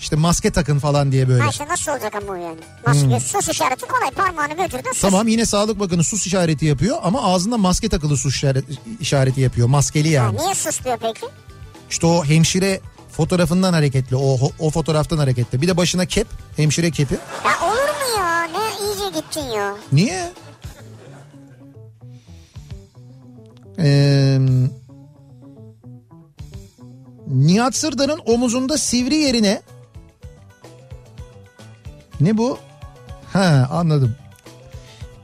İşte maske takın falan diye böyle. Ha işte nasıl olacak ama o yani? Maske, sus işareti kolay parmağını götürdün sus. Tamam yine Sağlık Bakanı sus işareti yapıyor ama ağzında maske takılı sus işareti, yapıyor. Maskeli Ha, yani. niye sus diyor peki? İşte o hemşire fotoğrafından hareketli. O, o fotoğraftan hareketli. Bir de başına kep. Hemşire kepi. Ya olur mu ya? Ne iyice gittin ya. Niye? Ee, Nihat Sırdar'ın omuzunda sivri yerine ne bu? Ha anladım.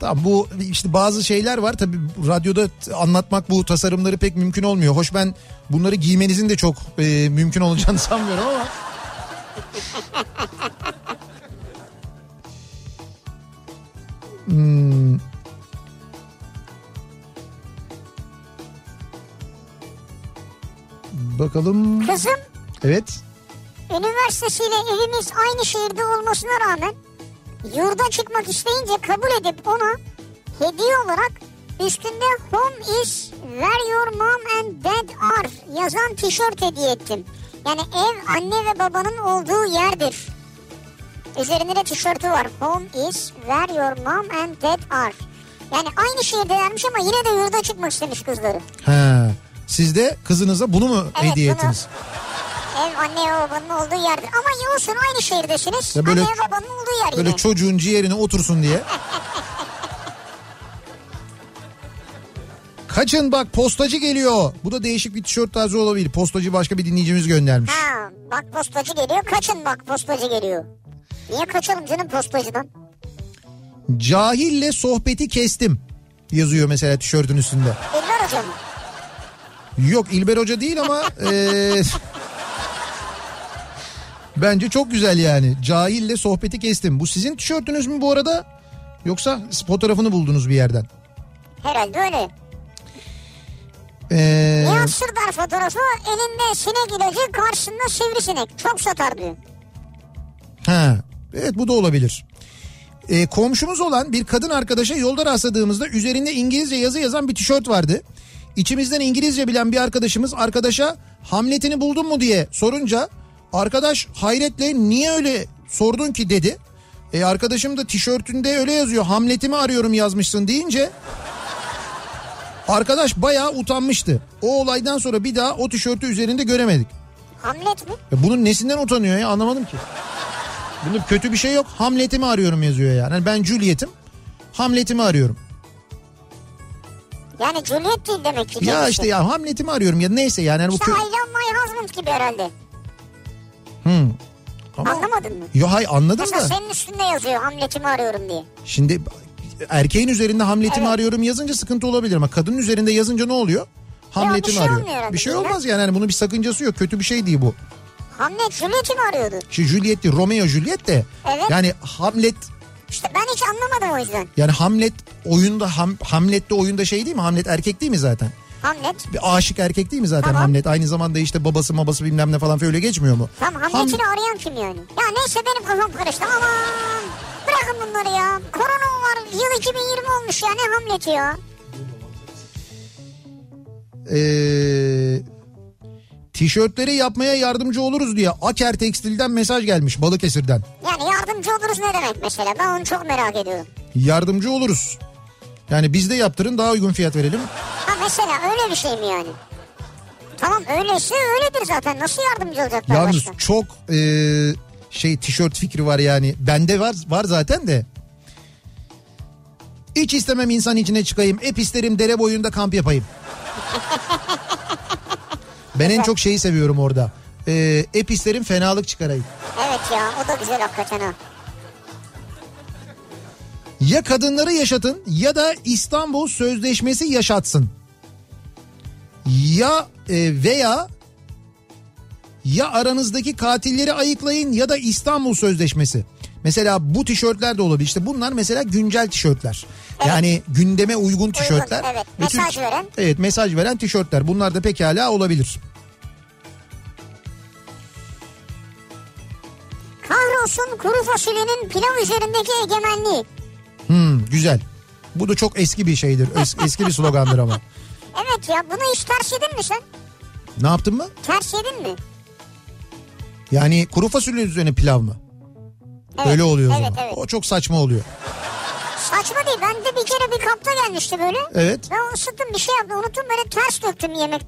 Tamam bu işte bazı şeyler var tabi radyoda anlatmak bu tasarımları pek mümkün olmuyor. Hoş ben bunları giymenizin de çok e, mümkün olacağını sanmıyorum ama. Hmm. Bakalım. Kızım Evet. Üniversitesiyle evimiz aynı şehirde olmasına rağmen yurda çıkmak isteyince kabul edip ona hediye olarak üstünde home is where your mom and dad are yazan tişört hediye ettim. Yani ev anne ve babanın olduğu yerdir. Üzerinde de tişörtü var. Home is where your mom and dad are. Yani aynı şehirdelermiş ama yine de yurda çıkmak istemiş kızları. Ha. Siz de kızınıza bunu mu Evet, hediye bunu- ettiniz? Ev anne babanın olduğu yerdir. Ama olsun aynı şehirdesiniz. Ya böyle- anne babanın olduğu yer Böyle yine. çocuğun ciğerine otursun diye. Kaçın bak postacı geliyor. Bu da değişik bir tişört tarzı olabilir. Postacı başka bir dinleyicimiz göndermiş. Ha, bak postacı geliyor. Kaçın bak postacı geliyor. Niye kaçalım canım postacıdan? Cahille sohbeti kestim yazıyor mesela tişörtün üstünde. İlber Hoca mı? Yok İlber Hoca değil ama eee, bence çok güzel yani. Cahille sohbeti kestim. Bu sizin tişörtünüz mü bu arada? Yoksa fotoğrafını buldunuz bir yerden? Herhalde öyle. Eee, Nihat Sırdar fotoğrafı elinde sinek ilacı karşısında sivrisinek. Çok satar diyor. ha, evet bu da olabilir. Eee, komşumuz olan bir kadın arkadaşa yolda rastladığımızda üzerinde İngilizce yazı yazan bir tişört vardı. İçimizden İngilizce bilen bir arkadaşımız arkadaşa Hamlet'ini buldun mu diye sorunca arkadaş hayretle niye öyle sordun ki dedi. E arkadaşım da tişörtünde öyle yazıyor Hamlet'imi arıyorum yazmışsın deyince arkadaş bayağı utanmıştı. O olaydan sonra bir daha o tişörtü üzerinde göremedik. Hamlet mi? Ya bunun nesinden utanıyor ya anlamadım ki. Bunda kötü bir şey yok. Hamlet'imi arıyorum yazıyor yani. Yani ben Juliet'im. Hamlet'imi arıyorum. Yani Juliet değil demek ki. Ya işte ya Hamlet'imi arıyorum ya neyse yani. yani bu İşte kö- I love my husband gibi herhalde. Hmm. Ama... Anlamadın mı? Yo hay anladım Mesela da. senin üstünde yazıyor Hamlet'imi arıyorum diye. Şimdi erkeğin üzerinde Hamlet'imi Evet. arıyorum yazınca sıkıntı olabilir ama kadının üzerinde yazınca ne oluyor? Hamlet'imi şey arıyor. Bir şey olmaz yani. yani bunun bir sakıncası yok. Kötü bir şey değil bu. Hamlet Juliet'i mi arıyordu? Şu Juliet değil Romeo Juliet de. Evet. Yani Hamlet İşte ben hiç anlamadım o yüzden. yani Hamlet oyunda Ham, Hamlet'te oyunda şey değil mi? Hamlet erkek değil mi zaten? Hamlet. Bir aşık erkek değil mi zaten Tamam. Hamlet? Aynı zamanda işte babası babası bilmem ne falan öyle geçmiyor mu? Tam Hamlet'ini arayan kim yani? Ya neyse benim kafam karıştı aman. Bırakın bunları ya. Korona var yıl 2020 olmuş ya ne Hamlet'i ya. Ee, tişörtleri yapmaya yardımcı oluruz diye Aker Tekstil'den mesaj gelmiş Balıkesir'den. Yani yardımcı oluruz ne demek mesela ben onu çok merak ediyorum. Yardımcı oluruz. Yani biz de yaptırın daha uygun fiyat verelim. Ha mesela öyle bir şey mi yani? Tamam öyleyse öyledir zaten nasıl yardımcı olacaklar Yalnız başka? çok ee, şey tişört fikri var yani. Bende var var zaten de. Hiç istemem insan içine çıkayım. Hep isterim dere boyunda kamp yapayım. ben en çok şeyi seviyorum orada. Ee, hep isterim fenalık çıkarayım. Evet ya o da güzel hakikaten ha. Ya kadınları yaşatın ya da İstanbul Sözleşmesi yaşatsın. Ya e, veya ya aranızdaki katilleri ayıklayın ya da İstanbul Sözleşmesi. Mesela bu tişörtler de olabilir. İşte bunlar mesela güncel tişörtler. Yani gündeme uygun tişörtler. evet. Ve Mesaj veren. Evet mesaj veren tişörtler. Bunlar da pekala olabilir. Kahrolsun kuru fasulyenin pilav üzerindeki egemenliği. Güzel. Bu da çok eski bir şeydir. Es- eski bir slogandır ama. Evet ya bunu hiç ters yedin mi sen? Ne yaptın mı? Ters yedin mi? Yani kuru fasulyenin üzerine pilav mı? Evet, Öyle oluyor o evet, zaman. Evet O çok saçma oluyor. Saçma değil. Ben de bir kere bir kapta gelmişti böyle. Evet. Ben ısıttım bir şey yaptım. Unuttum böyle ters döktüm yemek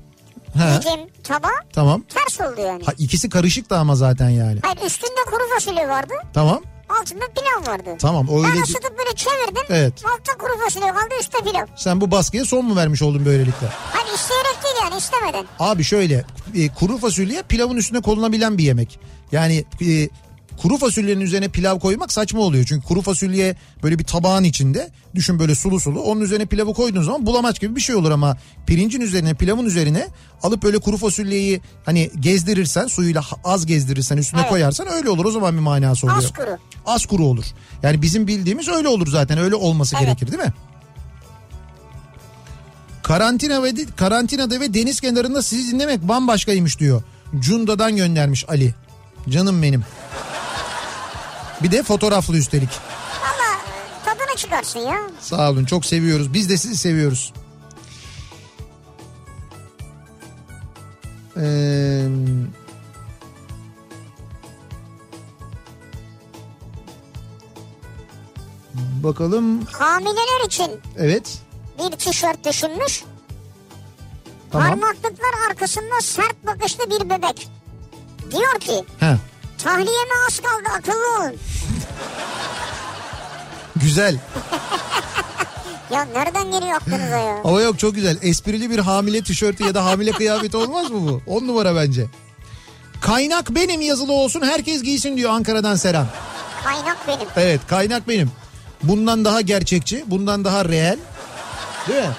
He, yiyeceğim tabağa. tamam. Ters oldu yani. Ha, ikisi karışık da ama zaten yani. Hayır üstünde kuru fasulye vardı. Tamam. Altında pilav vardı. Tamam Ben öyle. ısıtıp böyle çevirdim. Evet. Altta kuru fasulye kaldı üstte pilav. Sen bu baskıya son mu vermiş oldun böylelikle? Hani isteyerek değil yani istemeden. Abi şöyle e, kuru fasulye pilavın üstüne konulabilen bir yemek. Yani e, kuru fasulyenin üzerine pilav koymak saçma oluyor. Çünkü kuru fasulye böyle bir tabağın içinde düşün böyle sulu sulu onun üzerine pilavı koyduğun zaman bulamaç gibi bir şey olur ama pirincin üzerine pilavın üzerine alıp böyle kuru fasulyeyi hani gezdirirsen suyuyla az gezdirirsen üstüne Evet. koyarsan öyle olur o zaman bir manası oluyor. Az kuru. Az kuru olur. Yani bizim bildiğimiz öyle olur zaten öyle olması Evet. gerekir değil mi? Karantina ve karantinada ve deniz kenarında sizi dinlemek bambaşkaymış diyor. Cunda'dan göndermiş Ali. Canım benim. Bir de fotoğraflı üstelik. Valla tadını çıkarsın ya. Sağ olun çok seviyoruz. Biz de sizi seviyoruz. Ee, bakalım. Hamileler için Evet. bir tişört düşünmüş. Tamam. Parmaklıklar arkasında sert bakışlı bir bebek. Diyor ki Ha, tahliyeme az kaldı akıllı olun. güzel. Ya nereden geliyor aklınıza ya? Ama yok çok güzel. Esprili bir hamile tişörtü ya da hamile kıyafeti olmaz mı bu? On numara bence. Kaynak benim yazılı olsun herkes giysin diyor Ankara'dan Seren. Kaynak benim. Evet kaynak benim. Bundan daha gerçekçi, bundan daha reel. Değil mi?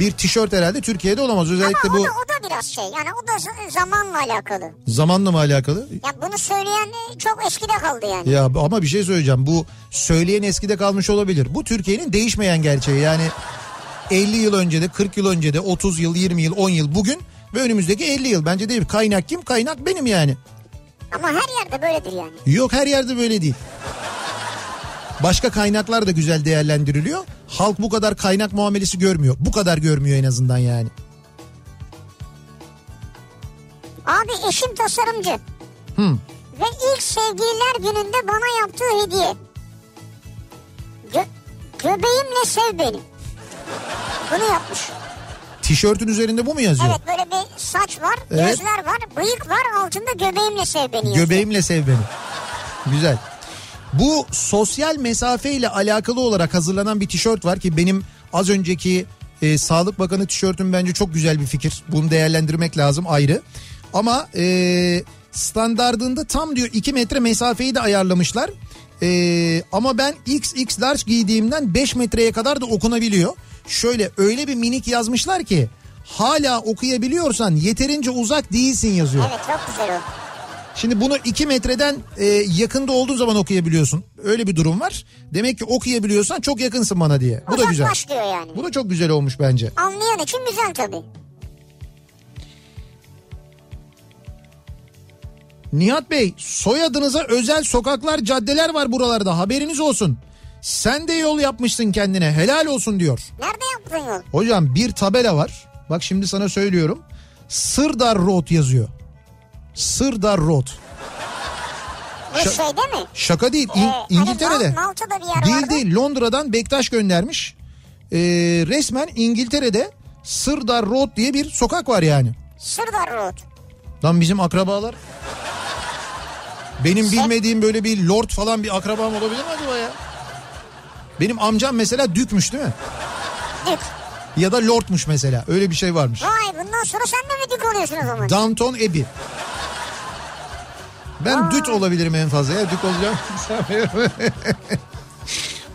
Bir tişört herhalde Türkiye'de olamaz. Özellikle Ama o bu da, o da biraz şey yani o da zamanla alakalı. zamanla mı alakalı? Ya bunu söyleyen e, çok eskide kaldı yani. Ya ama bir şey söyleyeceğim. Bu söyleyen eskide kalmış olabilir. Bu Türkiye'nin değişmeyen gerçeği. Yani 50 yıl önce de 40 yıl önce de 30 yıl 20 yıl 10 yıl bugün ve önümüzdeki 50 yıl. Bence değil. Kaynak kim? Kaynak benim yani. Ama her yerde böyledir yani. Yok her yerde böyle değil. Başka kaynaklar da güzel değerlendiriliyor. Halk bu kadar kaynak muamelesi görmüyor. Bu kadar görmüyor en azından yani. Abi eşim tasarımcı. Hı. Ve ilk sevgililer gününde bana yaptığı hediye. Gö- göbeğimle sev beni. Bunu yapmış. Tişörtün üzerinde bu mu yazıyor? Evet böyle bir saç var, Evet. gözler var, bıyık var altında göbeğimle sev beni yazıyor. Göbeğimle sev beni. Güzel. Bu sosyal mesafeyle alakalı olarak hazırlanan bir tişört var ki benim az önceki e, Sağlık Bakanı tişörtüm bence çok güzel bir fikir. Bunu değerlendirmek lazım ayrı. Ama e, standardında tam diyor 2 metre mesafeyi de ayarlamışlar. E, ama ben XX large giydiğimden 5 metreye kadar da okunabiliyor. Şöyle öyle bir minik yazmışlar ki hala okuyabiliyorsan yeterince uzak değilsin yazıyor. Evet çok güzel o. Şimdi bunu 2 metreden e, yakında olduğun zaman okuyabiliyorsun. Öyle bir durum var. Demek ki okuyabiliyorsan çok yakınsın bana diye. Bu da güzel. Diyor yani. Bu da çok güzel olmuş bence. Anlayan için güzel tabii. Nihat Bey soyadınıza özel sokaklar caddeler var buralarda haberiniz olsun. Sen de yol yapmışsın kendine helal olsun diyor. Nerede yaptın yol? Hocam bir tabela var. Bak şimdi sana söylüyorum. Sırdar Road yazıyor. Sırdar Road. Bu Şa- şeyde mi? Şaka değil. İn- Ee, hani İngiltere'de. Mal- Malta'da bir yer Değil vardı. değil Londra'dan Bektaş göndermiş. Ee, resmen İngiltere'de Sırdar Road diye bir sokak var yani. Sırdar Road. Lan bizim akrabalar. Benim bilmediğim böyle bir lord falan bir akrabam olabilir mi acaba ya? Benim amcam mesela dükmüş değil mi? Dük. Ya da lordmuş mesela. Öyle bir şey varmış. Vay bundan sonra sen de mi dük oluyorsun o zaman? Downton Abbey. Ben düt olabilirim en fazla ya. Dük olacağım.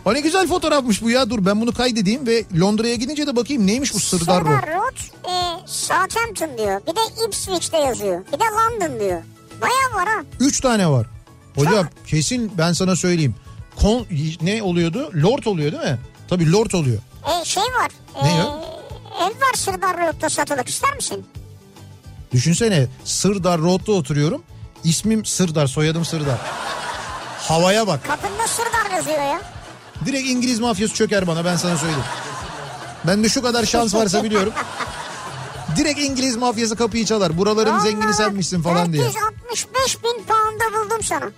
o ne güzel fotoğrafmış bu ya. Dur ben bunu kaydedeyim ve Londra'ya gidince de bakayım neymiş bu Sırdar Road. Sırdar Road e, Southampton diyor. Bir de Ipswich'te yazıyor. Bir de London diyor. Bayağı var ha. Üç tane var. Hocam kesin ben sana söyleyeyim. Kon, ne oluyordu? Lord oluyor değil mi? Tabii Lord oluyor. E, şey var. Ne e, ya? Ev var Sırdar Road'da satılık ister misin? Düşünsene Sırdar Road'da oturuyorum. İsmim Sırdar, soyadım Sırdar. Havaya bak. Kapında Sırdar yazıyor ya. Direkt İngiliz mafyası çöker bana ben sana söyleyeyim. Bende şu kadar şans varsa biliyorum. Direkt İngiliz mafyası kapıyı çalar. Buraların zengini Vallahi senmişsin falan diye. 465 bin pound'a buldum sana.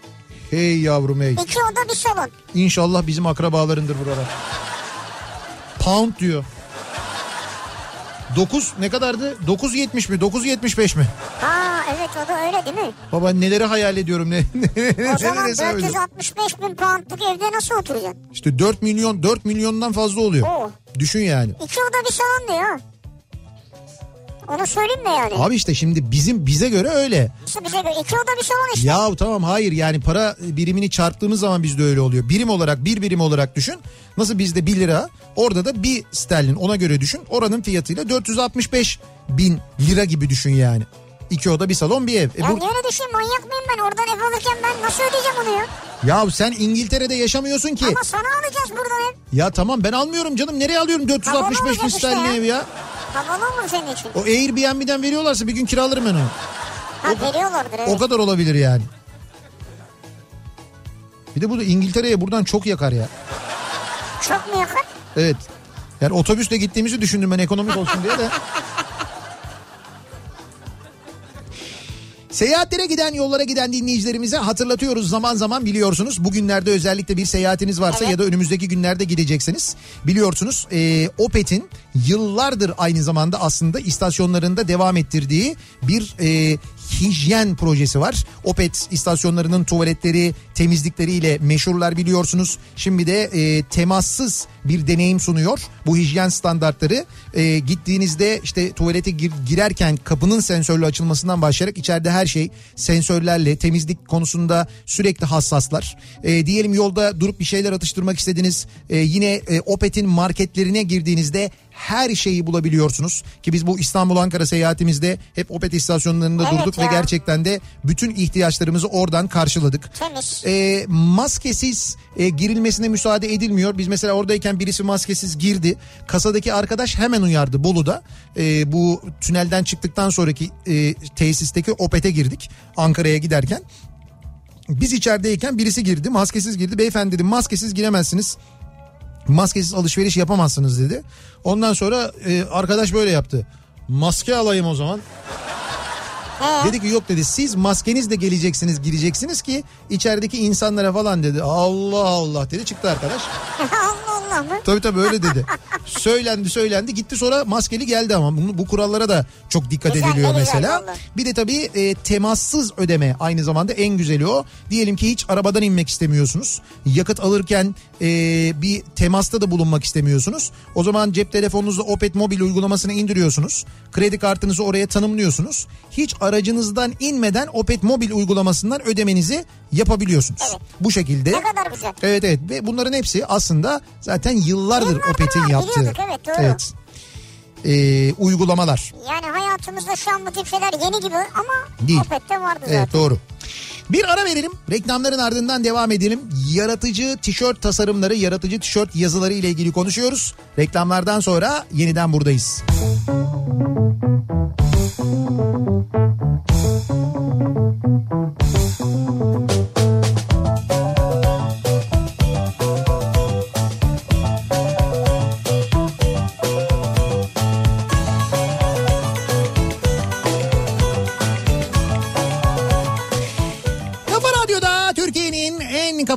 Hey yavrum hey. İki oda bir salon. İnşallah bizim akrabalarındır buralar. Pound diyor. 9 ne kadardı? 9.70 mi? 9.75 mi? Ha evet o da öyle değil mi? Baba neleri hayal ediyorum ne? O zaman neleri hesap ediyorum. 465 bin poundluk evde nasıl oturacaksın? İşte 4 milyon 4 milyondan fazla oluyor. Oo. Düşün yani. İki oda bir salon diyor. Onu söyleyeyim mi yani? Abi işte şimdi bizim bize göre öyle. Nasıl bize göre? İki oda bir salon işte. Ya tamam hayır yani para birimini çarptığımız zaman bizde öyle oluyor. Birim olarak bir birim olarak düşün. Nasıl bizde 1 lira orada da bir sterlin ona göre düşün. Oranın fiyatıyla 465 bin lira gibi düşün yani. İki oda bir salon bir ev. E Ya bu, niye öyle düşün manyak mıyım ben? Oradan ev alırken ben nasıl ödeyeceğim onu ya? ya sen İngiltere'de yaşamıyorsun ki. Ama sana alacağız buradan ev. Ya tamam ben almıyorum canım. Nereye alıyorum 465 bin işte sterlin ya. ev ya? Havalı olur senin için. O Airbnb'den veriyorlarsa bir gün kiralarım ben onu. Ha veriyorlardır evet. O kadar olabilir yani. Bir de bu da İngiltere'ye buradan çok yakar ya. Çok mu yakın? Evet. Yani otobüsle gittiğimizi düşündüm ben ekonomik olsun diye de. Seyahatlere giden yollara giden dinleyicilerimize hatırlatıyoruz zaman zaman biliyorsunuz. Bugünlerde özellikle bir seyahatiniz varsa Evet. ya da önümüzdeki günlerde gideceksiniz. Biliyorsunuz e, Opet'in yıllardır aynı zamanda aslında istasyonlarında devam ettirdiği bir e, hijyen projesi var. Opet istasyonlarının tuvaletleri temizlikleriyle meşhurlar biliyorsunuz. Şimdi de e, temassız bir deneyim sunuyor. Bu hijyen standartları e, gittiğinizde işte tuvalete gir- girerken kapının sensörlü açılmasından başlayarak içeride her şey sensörlerle temizlik konusunda sürekli hassaslar. E, diyelim yolda durup bir şeyler atıştırmak istediniz. E, yine e, Opet'in marketlerine girdiğinizde her şeyi bulabiliyorsunuz. Ki biz bu İstanbul Ankara seyahatimizde hep Opet istasyonlarında Evet durduk ve ya. gerçekten de bütün ihtiyaçlarımızı oradan karşıladık. Temiz. E, maskesiz e, girilmesine müsaade edilmiyor. Biz mesela oradayken birisi maskesiz girdi. Kasadaki arkadaş hemen uyardı Bolu'da. E, bu tünelden çıktıktan sonraki e, tesisteki Opet'e girdik Ankara'ya giderken. Biz içerideyken birisi girdi maskesiz girdi. Beyefendi dedim maskesiz giremezsiniz. Maskesiz alışveriş yapamazsınız dedi. Ondan sonra e, arkadaş böyle yaptı. Maske alayım o zaman. He. Dedi ki yok dedi siz maskenizle geleceksiniz gireceksiniz ki içerideki insanlara falan dedi. Allah Allah dedi çıktı arkadaş. Allah mı? Tabii tabii öyle dedi. söylendi söylendi gitti sonra maskeli geldi ama bunu, bu kurallara da çok dikkat Güzel, ediliyor güzel mesela. Bir de tabii e, temassız ödeme aynı zamanda en güzeli o. Diyelim ki hiç arabadan inmek istemiyorsunuz. Yakıt alırken e, bir temasta da bulunmak istemiyorsunuz. O zaman cep telefonunuzda Opet mobil uygulamasını indiriyorsunuz. Kredi kartınızı oraya tanımlıyorsunuz. Hiç aracınızdan inmeden Opet mobil uygulamasından ödemenizi yapabiliyorsunuz. Evet. Bu şekilde. Ne kadar güzel. Evet evet ve bunların hepsi aslında zaten yıllardır, Yıllardır Opet'in yaptığı biliyorduk, evet, doğru. evet, Ee, uygulamalar. Yani hayatımızda şu an bu tip şeyler yeni gibi ama Değil. Opet'te vardı zaten. Evet doğru. Bir ara verelim. Reklamların ardından devam edelim. Yaratıcı tişört tasarımları, yaratıcı tişört yazıları ile ilgili konuşuyoruz. Reklamlardan sonra yeniden buradayız. Kafa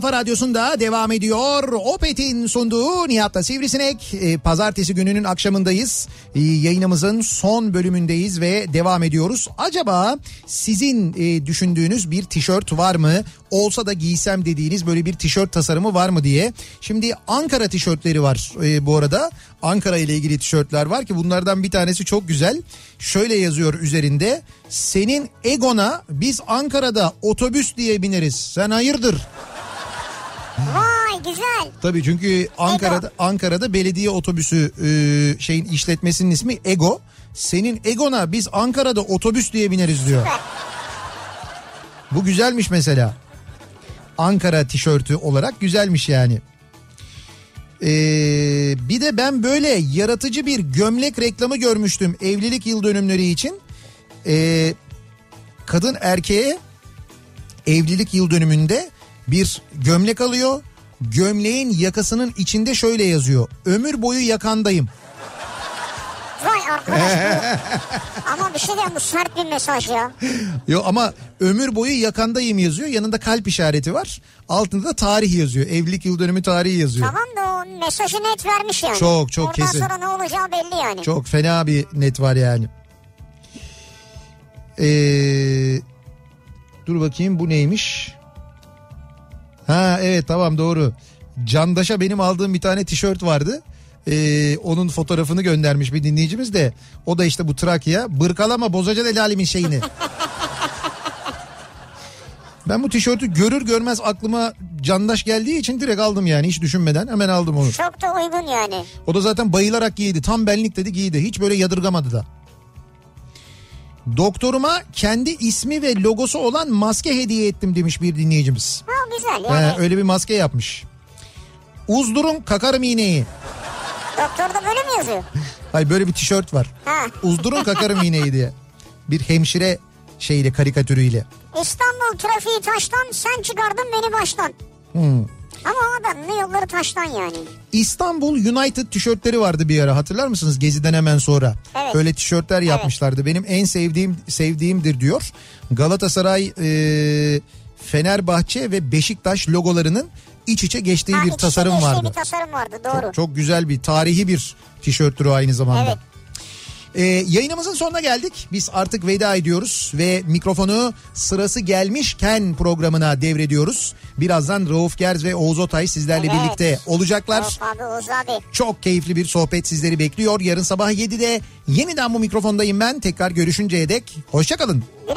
kafa radyosunda devam ediyor. Opet'in sunduğu Nihat'la Sivrisinek. Ee, Pazartesi gününün akşamındayız. Ee, yayınımızın son bölümündeyiz ve devam ediyoruz. Acaba sizin e, düşündüğünüz bir tişört var mı? Olsa da giysem dediğiniz böyle bir tişört tasarımı var mı diye. Şimdi Ankara tişörtleri var e, bu arada. Ankara ile ilgili tişörtler var ki bunlardan bir tanesi çok güzel. Şöyle yazıyor üzerinde. Senin egona biz Ankara'da otobüs diye bineriz. Sen hayırdır? Vay güzel. Tabii çünkü Ankara'da Ankara'da belediye otobüsü e, şeyin işletmesinin ismi Ego. Senin Egon'a biz Ankara'da otobüs diye bineriz diyor. Süper. Bu güzelmiş mesela. Ankara tişörtü olarak güzelmiş yani. Ee, bir de ben böyle yaratıcı bir gömlek reklamı görmüştüm evlilik yıl dönümleri için. Ee, kadın erkeğe evlilik yıl dönümünde bir gömlek alıyor. Gömleğin yakasının içinde şöyle yazıyor. Ömür boyu yakandayım. Vay arkadaş. Ama bir şey diyeyim bu sert bir mesaj ya. Yo ama ömür boyu yakandayım yazıyor. Yanında kalp işareti var. Altında da tarih yazıyor. Evlilik yıl dönümü tarihi yazıyor. Tamam da o mesajı net vermiş yani. Çok, çok Oradan kesin. sonra ne olacağı belli yani. Çok fena bir net var yani. Ee, dur bakayım bu neymiş? Ha evet tamam doğru. Candaş'a benim aldığım bir tane tişört vardı. Ee, onun fotoğrafını göndermiş bir dinleyicimiz de. O da işte bu Trakya. Bırkalama bozacaksın el alemin şeyini. Ben bu tişörtü görür görmez aklıma Candaş geldiği için direkt aldım yani hiç düşünmeden hemen aldım onu. Çok da uygun yani. O da zaten bayılarak giydi. Tam benlik dedi giydi. Hiç böyle yadırgamadı da. Doktoruma kendi ismi ve logosu olan maske hediye ettim demiş bir dinleyicimiz. Ha güzel yani. öyle bir maske yapmış. Uzdurun kakarım iğneyi. Doktorda böyle mi yazıyor? Hay böyle bir tişört var. Ha. Uzdurun kakarım iğneyi diye. Bir hemşire şeyle karikatürüyle. İstanbul trafiği taştan sen çıkardın beni baştan. Hmm. Ama o adamın yolları taştan yani. İstanbul United tişörtleri vardı bir ara hatırlar mısınız Gezi'den hemen sonra. Evet. Öyle tişörtler yapmışlardı. Benim en sevdiğim sevdiğimdir diyor. Galatasaray, e, Fenerbahçe ve Beşiktaş logolarının iç içe geçtiği Ha, bir iç tasarım geçtiği vardı. bir tasarım vardı doğru. Çok, çok güzel bir tarihi bir tişörttür o aynı zamanda. Evet. Ee, yayınımızın sonuna geldik. Biz artık veda ediyoruz ve mikrofonu sırası gelmişken programına devrediyoruz. Birazdan Rauf Gerz ve Oğuz Otay sizlerle Evet. birlikte olacaklar. Of abi Oğuz abi. Çok keyifli bir sohbet sizleri bekliyor. Yarın sabah 7'de yeniden bu mikrofondayım ben. Tekrar görüşünceye dek hoşçakalın. Güle